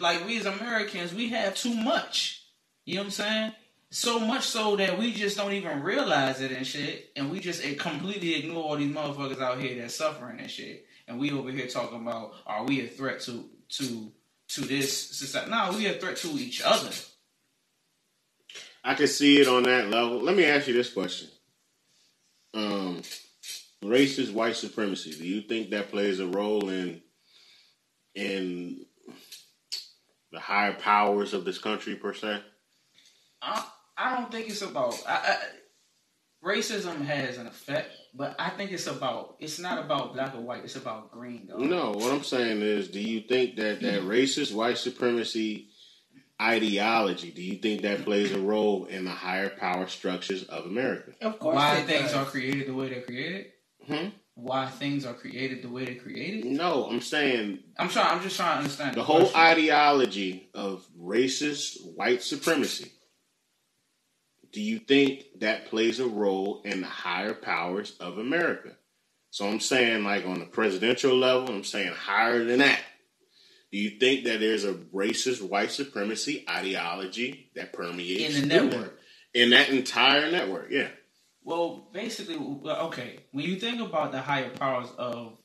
Like we as Americans, we have too much. You know what I'm saying? So much so that we just don't even realize it and shit, and we just completely ignore all these motherfuckers out here that's suffering and shit. And we over here talking about are we a threat to to to this society? No, we a threat to each other. I can see it on that level. Let me ask you this question. Um, racist white supremacy. Do you think that plays a role in in the higher powers of this country per se? I, I don't think it's about I, I, racism has an effect, but I think it's about it's not about black or white. It's about green. Though. No, what I'm saying is, do you think that that racist white supremacy ideology, do you think that plays a role in the higher power structures of America? Of course, why it things does. are created the way they're created. Hmm? why things are created the way they're created? No, I'm saying I'm trying. I'm just trying to understand the the whole question. ideology of racist white supremacy. Do you think that plays a role in the higher powers of America? So I'm saying, like on the presidential level, I'm saying higher than that. Do you think that there's a racist white supremacy ideology that permeates in the network. in that entire network? Yeah. Well, basically, okay. When you think about the higher powers of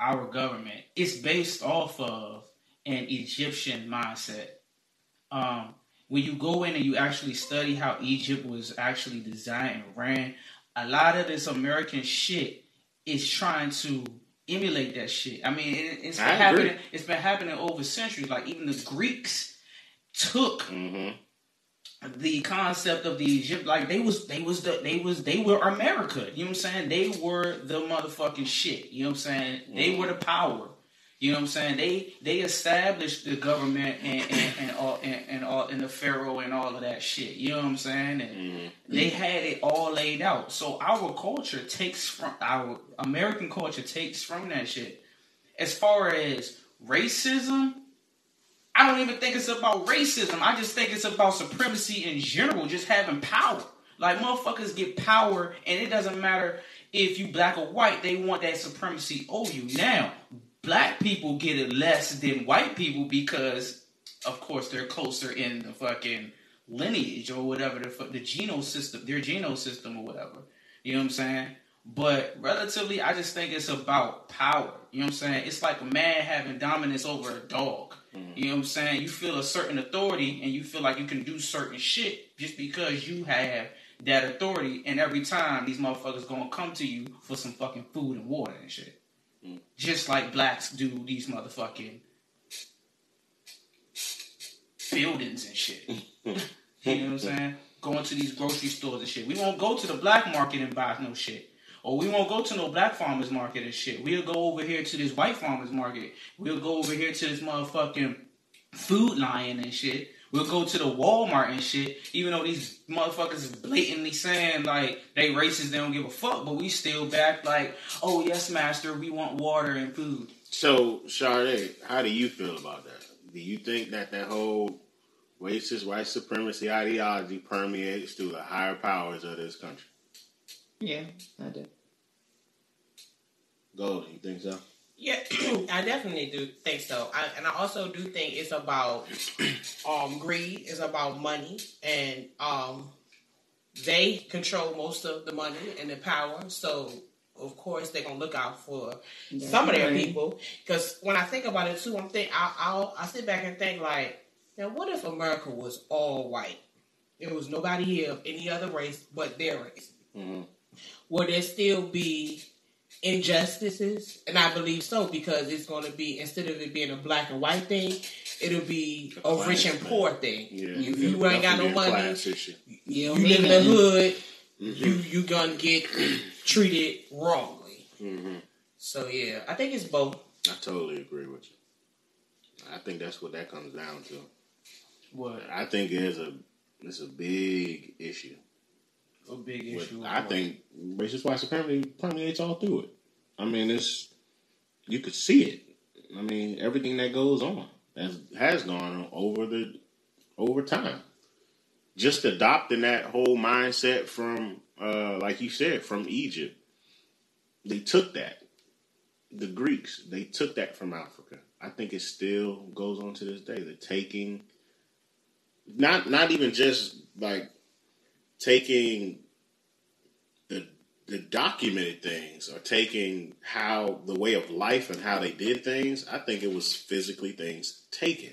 our government, it's based off of an Egyptian mindset. Um, when you go in and you actually study how Egypt was actually designed and ran, a lot of this American shit is trying to emulate that shit. I mean, it, it's been happening. It's been happening over centuries. Like even the Greeks took hmm the concept of the Egypt like they was they was the they was they were America. You know what I'm saying? They were the motherfucking shit. You know what I'm saying? They were the power. You know what I'm saying? They they established the government and and, and all and, and all and the pharaoh and all of that shit. You know what I'm saying? And mm-hmm. they had it all laid out. So our culture takes from our American culture takes from that shit. As far as racism, I don't even think it's about racism. I just think it's about supremacy in general, just having power. Like motherfuckers get power, and it doesn't matter if you black or white. They want that supremacy over you. Now, black people get it less than white people because, of course, they're closer in the fucking lineage or whatever the the genome system, their genome system or whatever. You know what I'm saying? But relatively, I just think it's about power. You know what I'm saying? It's like a man having dominance over a dog. Mm-hmm. You know what I'm saying? You feel a certain authority and you feel like you can do certain shit just because you have that authority. And every time these motherfuckers gonna come to you for some fucking food and water and shit. Just like blacks do these motherfucking buildings and shit. you know what I'm saying? Going to these grocery stores and shit. We won't go to the black market and buy no shit. Or we won't go to no black farmers market and shit. We'll go over here to this white farmers market. We'll go over here to this motherfucking food lion and shit. We'll go to the Walmart and shit. Even though these motherfuckers is blatantly saying like they racist, they don't give a fuck, but we still back like, oh yes, master, we want water and food. So, Sade, how do you feel about that? Do you think that that whole racist white supremacy ideology permeates through the higher powers of this country? Yeah, I do. Golden, you think so? Yeah, I definitely do think so. I, and I also do think it's about um, greed, it's about money, and um, they control most of the money and the power. So, of course, they're gonna look out for some of their people. Because when I think about it too, I'm think I'll, I'll I sit back and think like, now what if America was all white? There was nobody here of any other race but their race. Mhm. Would there still be injustices? And I believe so because it's going to be instead of it being a black and white thing, it'll be a Class, rich and man. poor thing. Yeah. If you ain't got no money. You you live in the hood, Mm-hmm. you you gonna get treated wrongly. hmm So yeah, I think it's both. I totally agree with you. I think that's what that comes down to. What I think it is a it's a big issue. A big issue. I think racist white supremacy permeates all through it. I mean, it's you could see it. I mean, everything that goes on has has gone on over the over time. Just adopting that whole mindset from, uh, like you said, from Egypt. They took that. The Greeks, they took that from Africa. I think it still goes on to this day. The taking, not not even just like taking the the documented things or taking how the way of life and how they did things. I think it was physically things taken.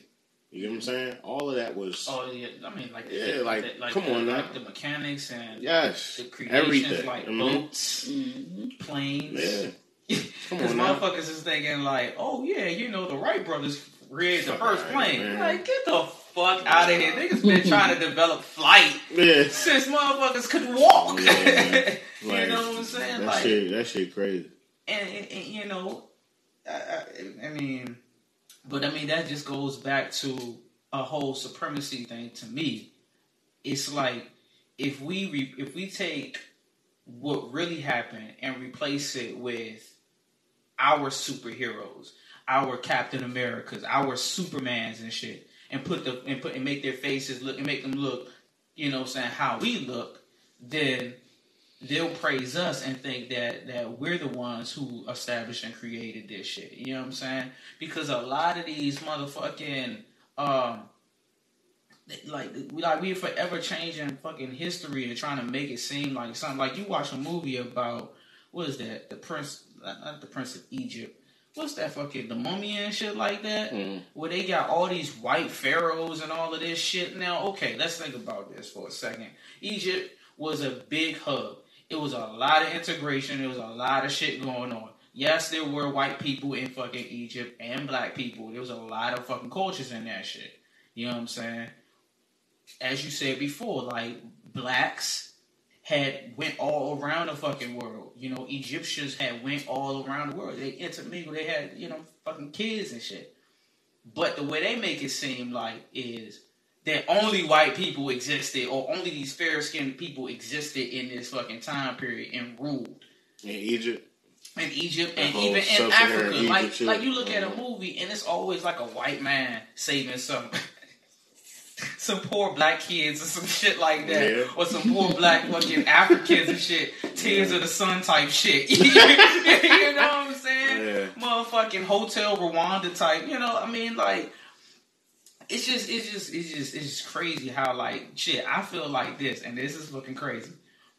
You know what I'm saying? All of that was Oh yeah, I mean like Yeah, the, like, the- like come the, on now. like the mechanics and yes, the creations everything. like Mhm. boats, Mm-hmm. planes. Yeah, come Because on now. motherfuckers is thinking like, oh yeah, you know the Wright brothers created the first plane. here, man. Like get the fuck out of here. Niggas been trying to develop flight Yeah, since motherfuckers could walk. Yeah, man. you know what I'm saying? that Like, shit, that shit crazy. and, and, and, you know, I, I, I mean, but I mean that just goes back to a whole supremacy thing. To me, it's like if we re, if we take what really happened and replace it with our superheroes, our Captain Americas, our Supermans and shit, and put the and put and make their faces look and make them look, you know, saying how we look, then they'll praise us and think that that we're the ones who established and created this shit. You know what I'm saying? Because a lot of these motherfucking um like like we're forever changing fucking history and trying to make it seem like something like you watch a movie about what is that? The Prince not the Prince of Egypt. What's that fucking the mummy and shit like that? Mm. Where they got all these white pharaohs and all of this shit. Now, okay, let's think about this for a second. Egypt was a big hub. It was a lot of integration. It was a lot of shit going on. Yes, there were white people in fucking Egypt and black people. There was a lot of fucking cultures in that shit. You know what I'm saying? As you said before, like blacks had went all around the fucking world. You know, Egyptians had went all around the world. They intermingled. They had you know fucking kids and shit. But the way they make it seem like is that only white people existed, or only these fair skinned people existed in this fucking time period and ruled In Egypt. in Egypt and even in Africa. Egypt Like, shit. like you look at a movie and it's always like a white man saving some. Some poor black kids or some shit like that, Yeah. or some poor black fucking Africans and shit, tears of the sun type shit. you know what I'm saying? Yeah. Motherfucking Hotel Rwanda type. You know, I mean, like, it's just, it's just, it's just, it's just crazy how like shit. I feel like this, and this is fucking crazy.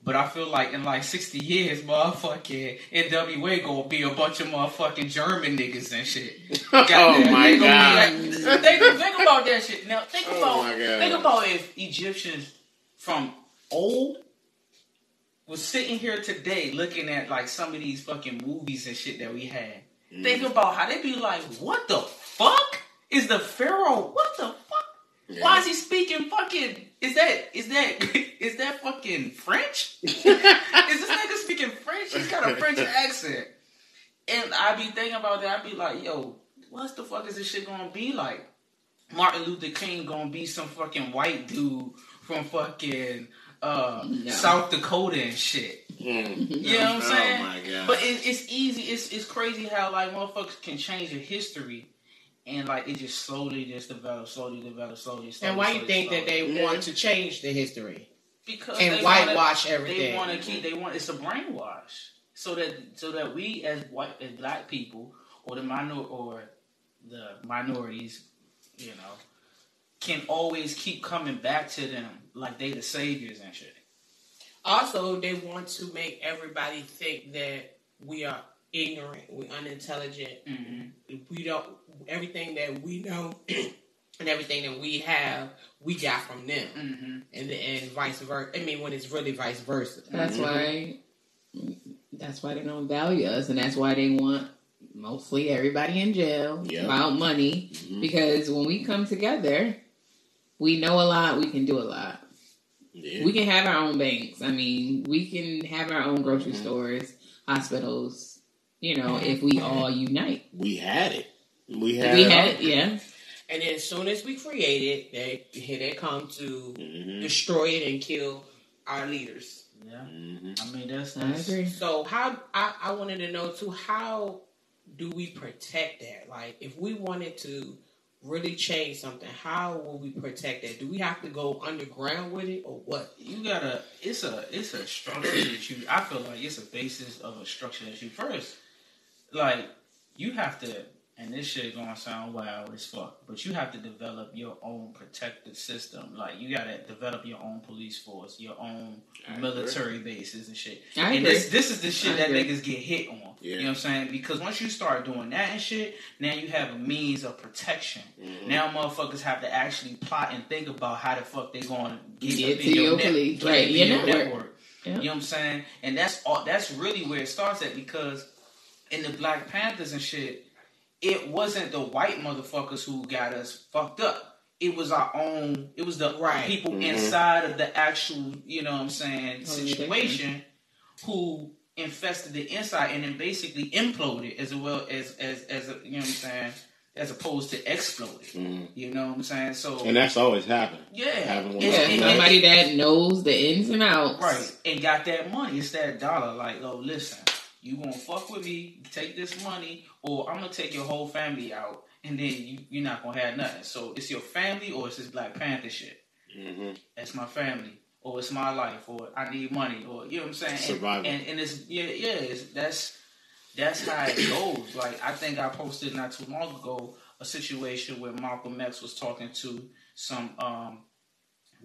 But I feel like in like 60 years, motherfucking NWA gonna be a bunch of motherfucking German niggas and shit. oh Goddamn, my god. like- think, think about that shit. Now think Oh about think about if Egyptians from old was sitting here today looking at like some of these fucking movies and shit that we had. Mm. Think about how they'd be like, what the fuck is the pharaoh? What the fuck? Yeah. Why is he speaking fucking? Is that is that is that fucking French? is this nigga speaking French? He's got a French accent. And I be thinking about that. I be like, yo, what the fuck is this shit gonna be like? Martin Luther King gonna be some fucking white dude from fucking uh, No. South Dakota and shit. Mm. You know what I'm saying? Oh my god. But it, it's easy. It's it's crazy how like motherfuckers can change your history, and like it just slowly just develops, slowly develops, slowly. slowly And why you slowly, think that they Yeah. want to change the history because and they whitewash wanna, everything? They want to keep. They want it's a brainwash, so that so that we as white as black people or the minor or the minorities, you know, can always keep coming back to them like they the saviors and shit. Also, they want to make everybody think that we are ignorant, we unintelligent, Mm-hmm. we don't everything that we know and everything that we have, we got from them, Mm-hmm. and and vice versa. I mean, when it's really vice versa. That's Mhm. why. That's why they don't value us, and that's why they want mostly everybody in jail Yeah. about money. Mhm. Because when we come together, we know a lot. We can do a lot. Yeah. We can have our own banks. I mean, we can have our own grocery Mhm. stores, hospitals. You know, if we all unite, we had it. We had we had it. Yeah, And then as soon as we create it, they here they come to Mm-hmm. destroy it and kill our leaders. Yeah, Mm-hmm. I mean that's, I agree. So how I, I wanted to know too, how do we protect that? Like if we wanted to really change something, how will we protect that? Do we have to go underground with it or what? you gotta it's a it's a structure that you I feel like it's a basis of a structure that you first like you have to and this shit gonna sound wild as fuck, but you have to develop your own protective system. Like you gotta develop your own police force, your own I agree. military bases and shit. I and agree. this this is the shit I that agree. niggas get hit on. Yeah. You know what I'm saying? Because once you start doing that and shit, now you have a means of protection. Mm-hmm. Now motherfuckers have to actually plot and think about how the fuck they gonna get, Get to in your, your net- police, get right, your your network. network. Yeah. You know what I'm saying? And that's all. That's really where it starts at because in the Black Panthers and shit, it wasn't the white motherfuckers who got us fucked up. It was our own. It was the Right. people Mhm. inside of the actual, you know what I'm saying, Organization. situation who infested the inside and then basically imploded as well as as as you know what I'm saying as opposed to explode it. Mhm. You know what I'm saying? So And that's always happened. yeah, having one It's- of Yeah, those it- somebody that knows the ins and outs. Right, and got that money. It's that dollar. Like, oh, listen, you gonna fuck with me? Take this money, or I'm gonna take your whole family out, and then you you're not gonna have nothing. So it's your family, or it's this Black Panther shit. hmm That's my family, or it's my life, or I need money, or you know what I'm saying. And- Survival. And, and it's yeah, yeah. It's, that's that's how it goes. Like I think I posted not too long ago a situation where Malcolm X was talking to some um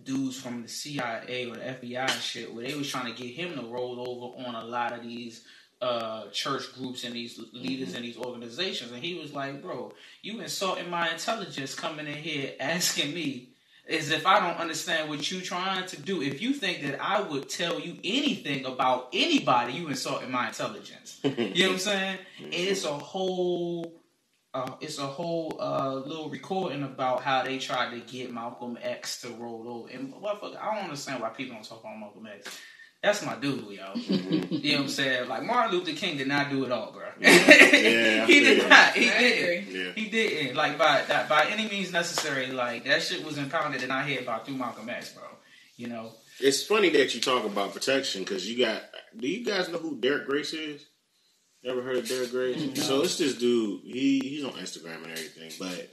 dudes from the CIA or the FBI and shit, where they was trying to get him to roll over on a lot of these uh, church groups and these leaders and these organizations, and he was like, "Bro, you insulting my intelligence coming in here asking me." As if I don't understand what you trying to do. If you think that I would tell you anything about anybody, you insulting my intelligence. You know what I'm saying? And it's a whole uh, it's a whole uh, little recording about how they tried to get Malcolm X to roll over. And motherfucker, I don't understand why people don't talk about Malcolm X. That's my dude, yo. You know what I'm saying? Like Martin Luther King did not do it all, bro. Yeah, I he did you. not. He I didn't. Yeah. He didn't. Like by that, by any means necessary. Like that shit was impounded and I hear about through Malcolm X, bro. You know. It's funny that you talk about protection because you got. Do you guys know who Derek Grace is? Ever heard of Derek Grace? No. So it's this dude. He he's on Instagram and everything, but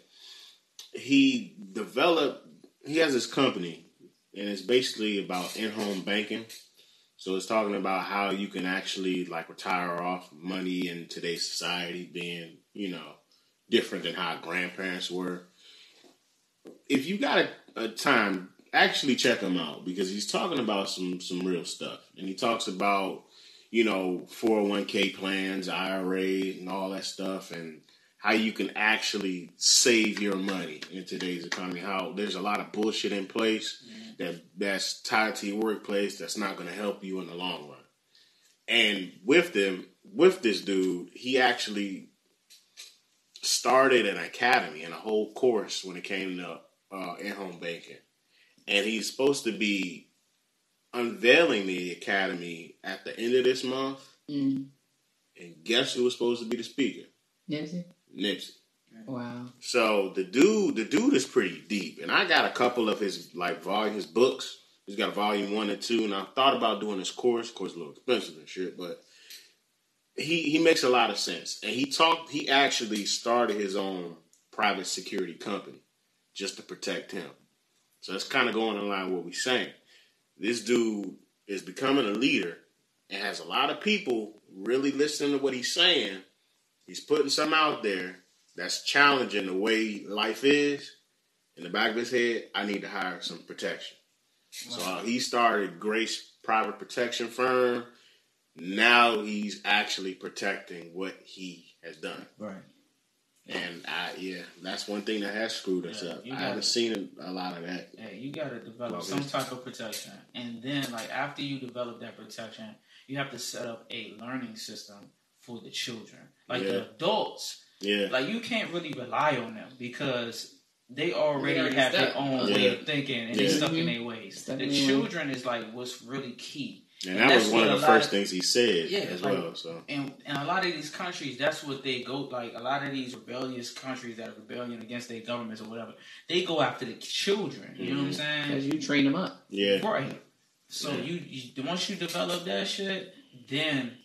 he developed. He has this company, and it's basically about in-home banking. So it's talking about how you can actually like retire off money in today's society, being you know different than how grandparents were. If you got a, a time, actually check him out because he's talking about some some real stuff, and he talks about you know 401k plans, IRA, and all that stuff, and how you can actually save your money in today's economy. How there's a lot of bullshit in place that that's tied to your workplace that's not going to help you in the long run. And with them, with this dude, he actually started an academy and a whole course when it came to uh, in-home banking, and he's supposed to be unveiling the academy at the end of this month. Mm. And guess who was supposed to be the speaker? Nipsey? Nipsey. Wow. So the dude, the dude is pretty deep, and I got a couple of his like volume, his books. He's got volume one and two, and I thought about doing this course. Of course, a little expensive and shit, but he he makes a lot of sense. And he talked. He actually started his own private security company just to protect him. So that's kind of going in line with what we're saying. This dude is becoming a leader and has a lot of people really listening to what he's saying. He's putting some out there that's challenging the way life is. In the back of his head, I need to hire some protection. So uh, he started Grace Private Protection Firm. Now he's actually protecting what he has done. Right. And I, yeah, that's one thing that has screwed us Yeah, up. I haven't seen a lot of that. Hey, you gotta develop Well, some type of protection, and then like after you develop that protection, you have to set up a learning system for the children. Like Yeah. the adults, Yeah, like you can't really rely on them because they already, They already have their own Yeah. way of thinking and they're stuck in Mhm. their ways. Stuck the in their children is like what's really key. and and that was one of the first of- things he said Yeah, as like- well. So And in a lot of these countries, that's what they go like. A lot of these rebellious countries that are rebellion against their governments or whatever, they go after the children. You know what I'm saying? Because you train them up. yeah, Right. So Yeah. you, you once you develop that shit, then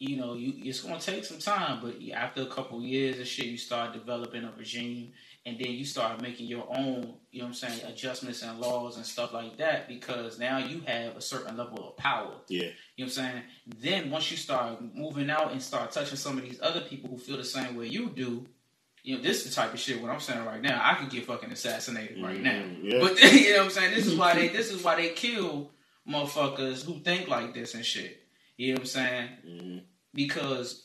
you know you it's gonna take some time, but after a couple years and shit, you start developing a regime, and then you start making your own, you know what I'm saying, adjustments and laws and stuff like that because now you have a certain level of power. yeah, You know what I'm saying? Then once you start moving out and start touching some of these other people who feel the same way you do, you know, this is the type of shit what I'm saying right now. I could get fucking assassinated right now. Mhm, yeah. But you know what I'm saying? This is why they this is why they kill motherfuckers who think like this and shit. You know what I'm saying? Mhm. Because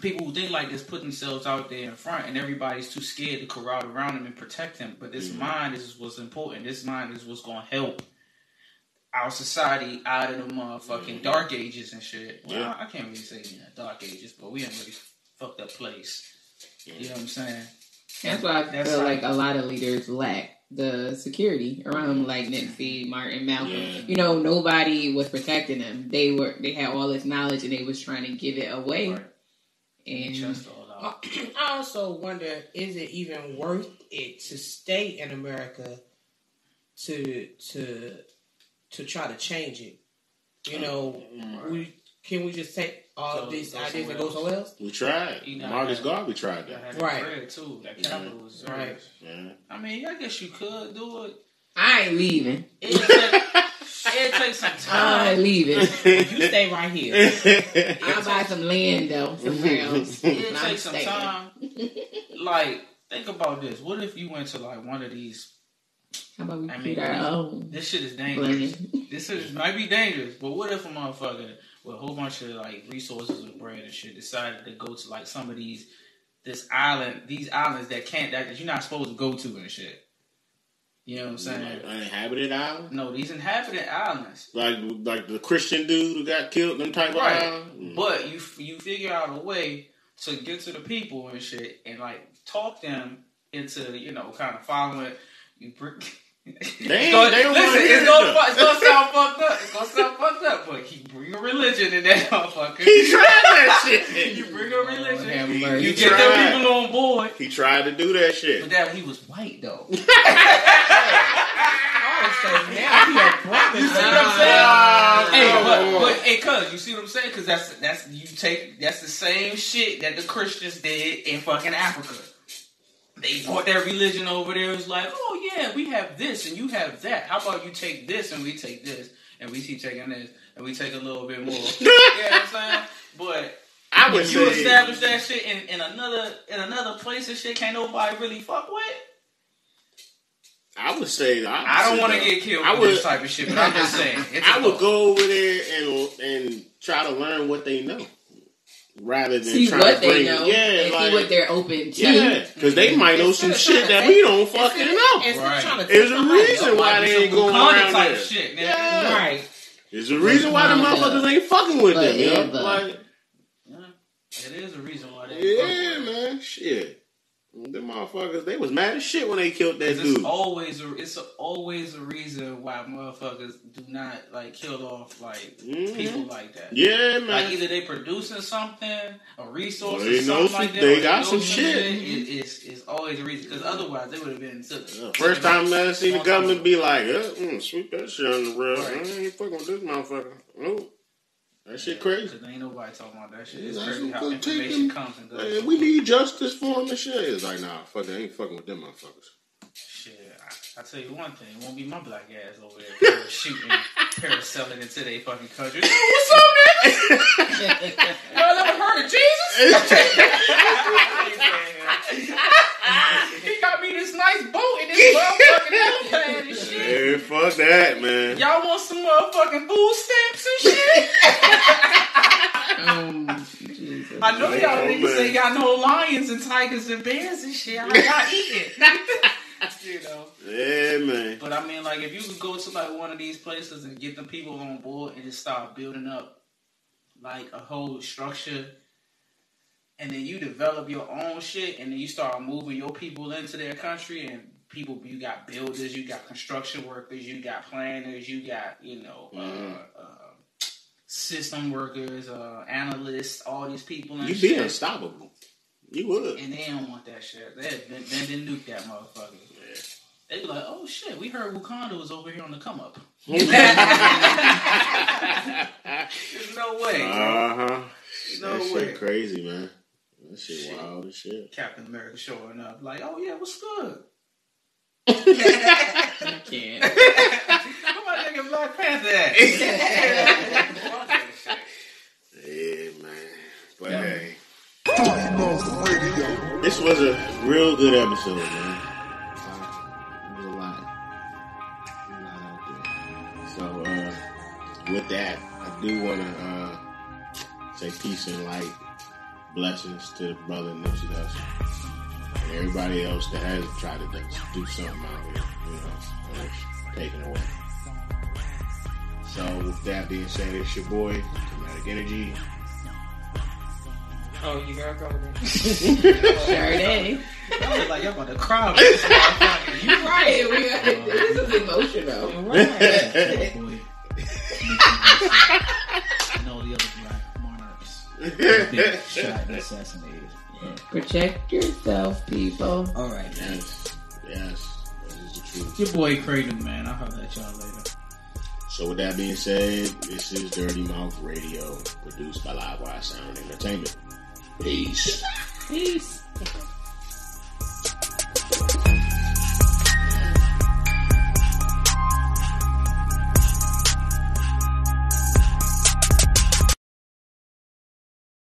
people who think like this put themselves out there in front and everybody's too scared to crowd around them and protect them. But this Mhm. mind is what's important. This mind is what's gonna help our society out of the motherfucking Mhm. dark ages and shit. Well, Yeah. I can't really say in the dark ages, but we in a really fucked up place. You know what I'm saying? That's why I That's feel how- like a lot of leaders lack the security around them, like Nipsey, Martin, Malcolm. Yeah. You know, nobody was protecting them. They were they had all this knowledge and they was trying to give it away. Right. And Just all about. I also wonder: is it even worth it to stay in America to to to try to change it? You know, mm-hmm. we can we just take all Go- of these go ideas and somewhere go somewhere else? We tried. You know, Marcus Garvey tried that. that Right. bread too. That capital was Right. right. Yeah. I mean, I guess you could do it. I ain't leaving. It'd take, it'd take some I ain't time. leaving. You stay right here. I'll buy some land though somewhere else. It'd And I'm take some staying. time. Like, think about this. What if you went to like one of these? How about we I mean, our own This shit is dangerous. land? This is might be dangerous, but what if a motherfucker with a whole bunch of like resources and bread and shit decided to go to like some of these this island, these islands that can't that you're not supposed to go to and shit. You know what I'm saying? Like Uninhabited island? No, these inhabited islands. Like like the Christian dude who got killed, them type Right. of island? Mm. But you you figure out a way to get to the people and shit, and like talk them into you know kind of following. You bring. They It's ain't- gonna- they listen, it's gonna, fu- it's gonna sound fucked up. It's gonna sound fucked up, but he bring a religion in that motherfucker. He tried that shit. You bring a religion. have He- mercy. you he get them people on board. He tried to do that shit. But shit. that he was white though. Oh, so now he a brother. You see what I'm saying? Ah, Hey, but, but hey, cuz you see what I'm saying? Because that's that's you take that's the same shit that the Christians did in fucking Africa. They brought their religion over there. It's like, oh yeah, we have this and you have that. How about you take this and we take this and we keep taking this and we take a little bit more. you know what I'm saying? But I would if you say establish that shit in, in another in another place and shit, can't nobody really fuck with. I would say the I don't want to get killed I would- this type of shit, but I'm just saying. I would go over there and and try to learn what they know, rather than See trying what to they bring, know Yeah, and like, see what they're open to. yeah, because they might know some shit that we don't fucking know. Right. There's a reason why they ain't going Wakanda around type there. shit, nigga. Yeah. Right. There's a reason why the motherfuckers ain't fucking with them, yo. Like, Yeah. It is a reason why they yeah, man, shit. Them motherfuckers, they was mad as shit when they killed that dude. It's always a, it's a, always a reason why motherfuckers do not like kill off like Mhm. people like that. Yeah, man. Like either they producing something, a resource, Well, or something some- like that. they got some shit. It, it's, it's always a reason because otherwise they would have been took. Yeah, First time I seen the government be like, uh, mm, sweep that shit on the rail. I ain't fucking with this motherfucker. Nope. That shit crazy. Because ain't nobody talking about that shit. It's that's crazy how information them- comes and goes. Man, we need justice for them and shit. It's like, nah, fuck. I ain't fucking with them motherfuckers. Shit, I, I tell you one thing, it won't be my black ass over there parachuting, parasailing into their fucking country. What's up, nigga? Y'all ever heard of Jesus? he got me this nice boat and this motherfucking helipad and shit. Yeah, fuck that, man. Y'all want some motherfucking food stamps and shit? Oh, Jesus. I know y'all Oh, niggas man. say y'all know lions and tigers and bears and shit. How y'all eating? you know. Yeah, man. But I mean, like, if you could go to like one of these places and get the people on board and just start building up like a whole structure, and then you develop your own shit, and then you start moving your people into their country, and people, you got builders, you got construction workers, you got planners, you got you know. Mhm. Uh, uh, System workers, uh, analysts, all these people and You be shit. unstoppable. You would. And they don't want that shit. They then they nuke that motherfucker. They be like, oh shit, we heard Wakanda was over here on the come up. There's no way. Uh huh. No that way. crazy, man. That shit wild as shit. Captain America showing up, like, oh yeah, what's good? I can't. Where my nigga Black Panther at? Shit. Yeah, man. But hey. This was a real good episode, man. It was a lot. A lot out there. So, uh, with that, I do want to uh, say peace and light, blessings to the brother Nipsey Hussle. And everybody else that has tried to do- something out here, you know, that's taken away. So, with that being said, it's your boy, Kinetic Energy. Oh, you gotta go there. Sure did. I was like, y'all about to cry. with this. You right. We got, this is emotional. Right. Boy. and all the other black monarchs. been shot and assassinated. Yeah. Protect yourself, people. All right, man. Yes, yes, that is the truth. Your boy Craven, man. I'll holler at y'all later. So with that being said, this is Dirty Mouth Radio, produced by Livewire Sound Entertainment. Peace. Peace.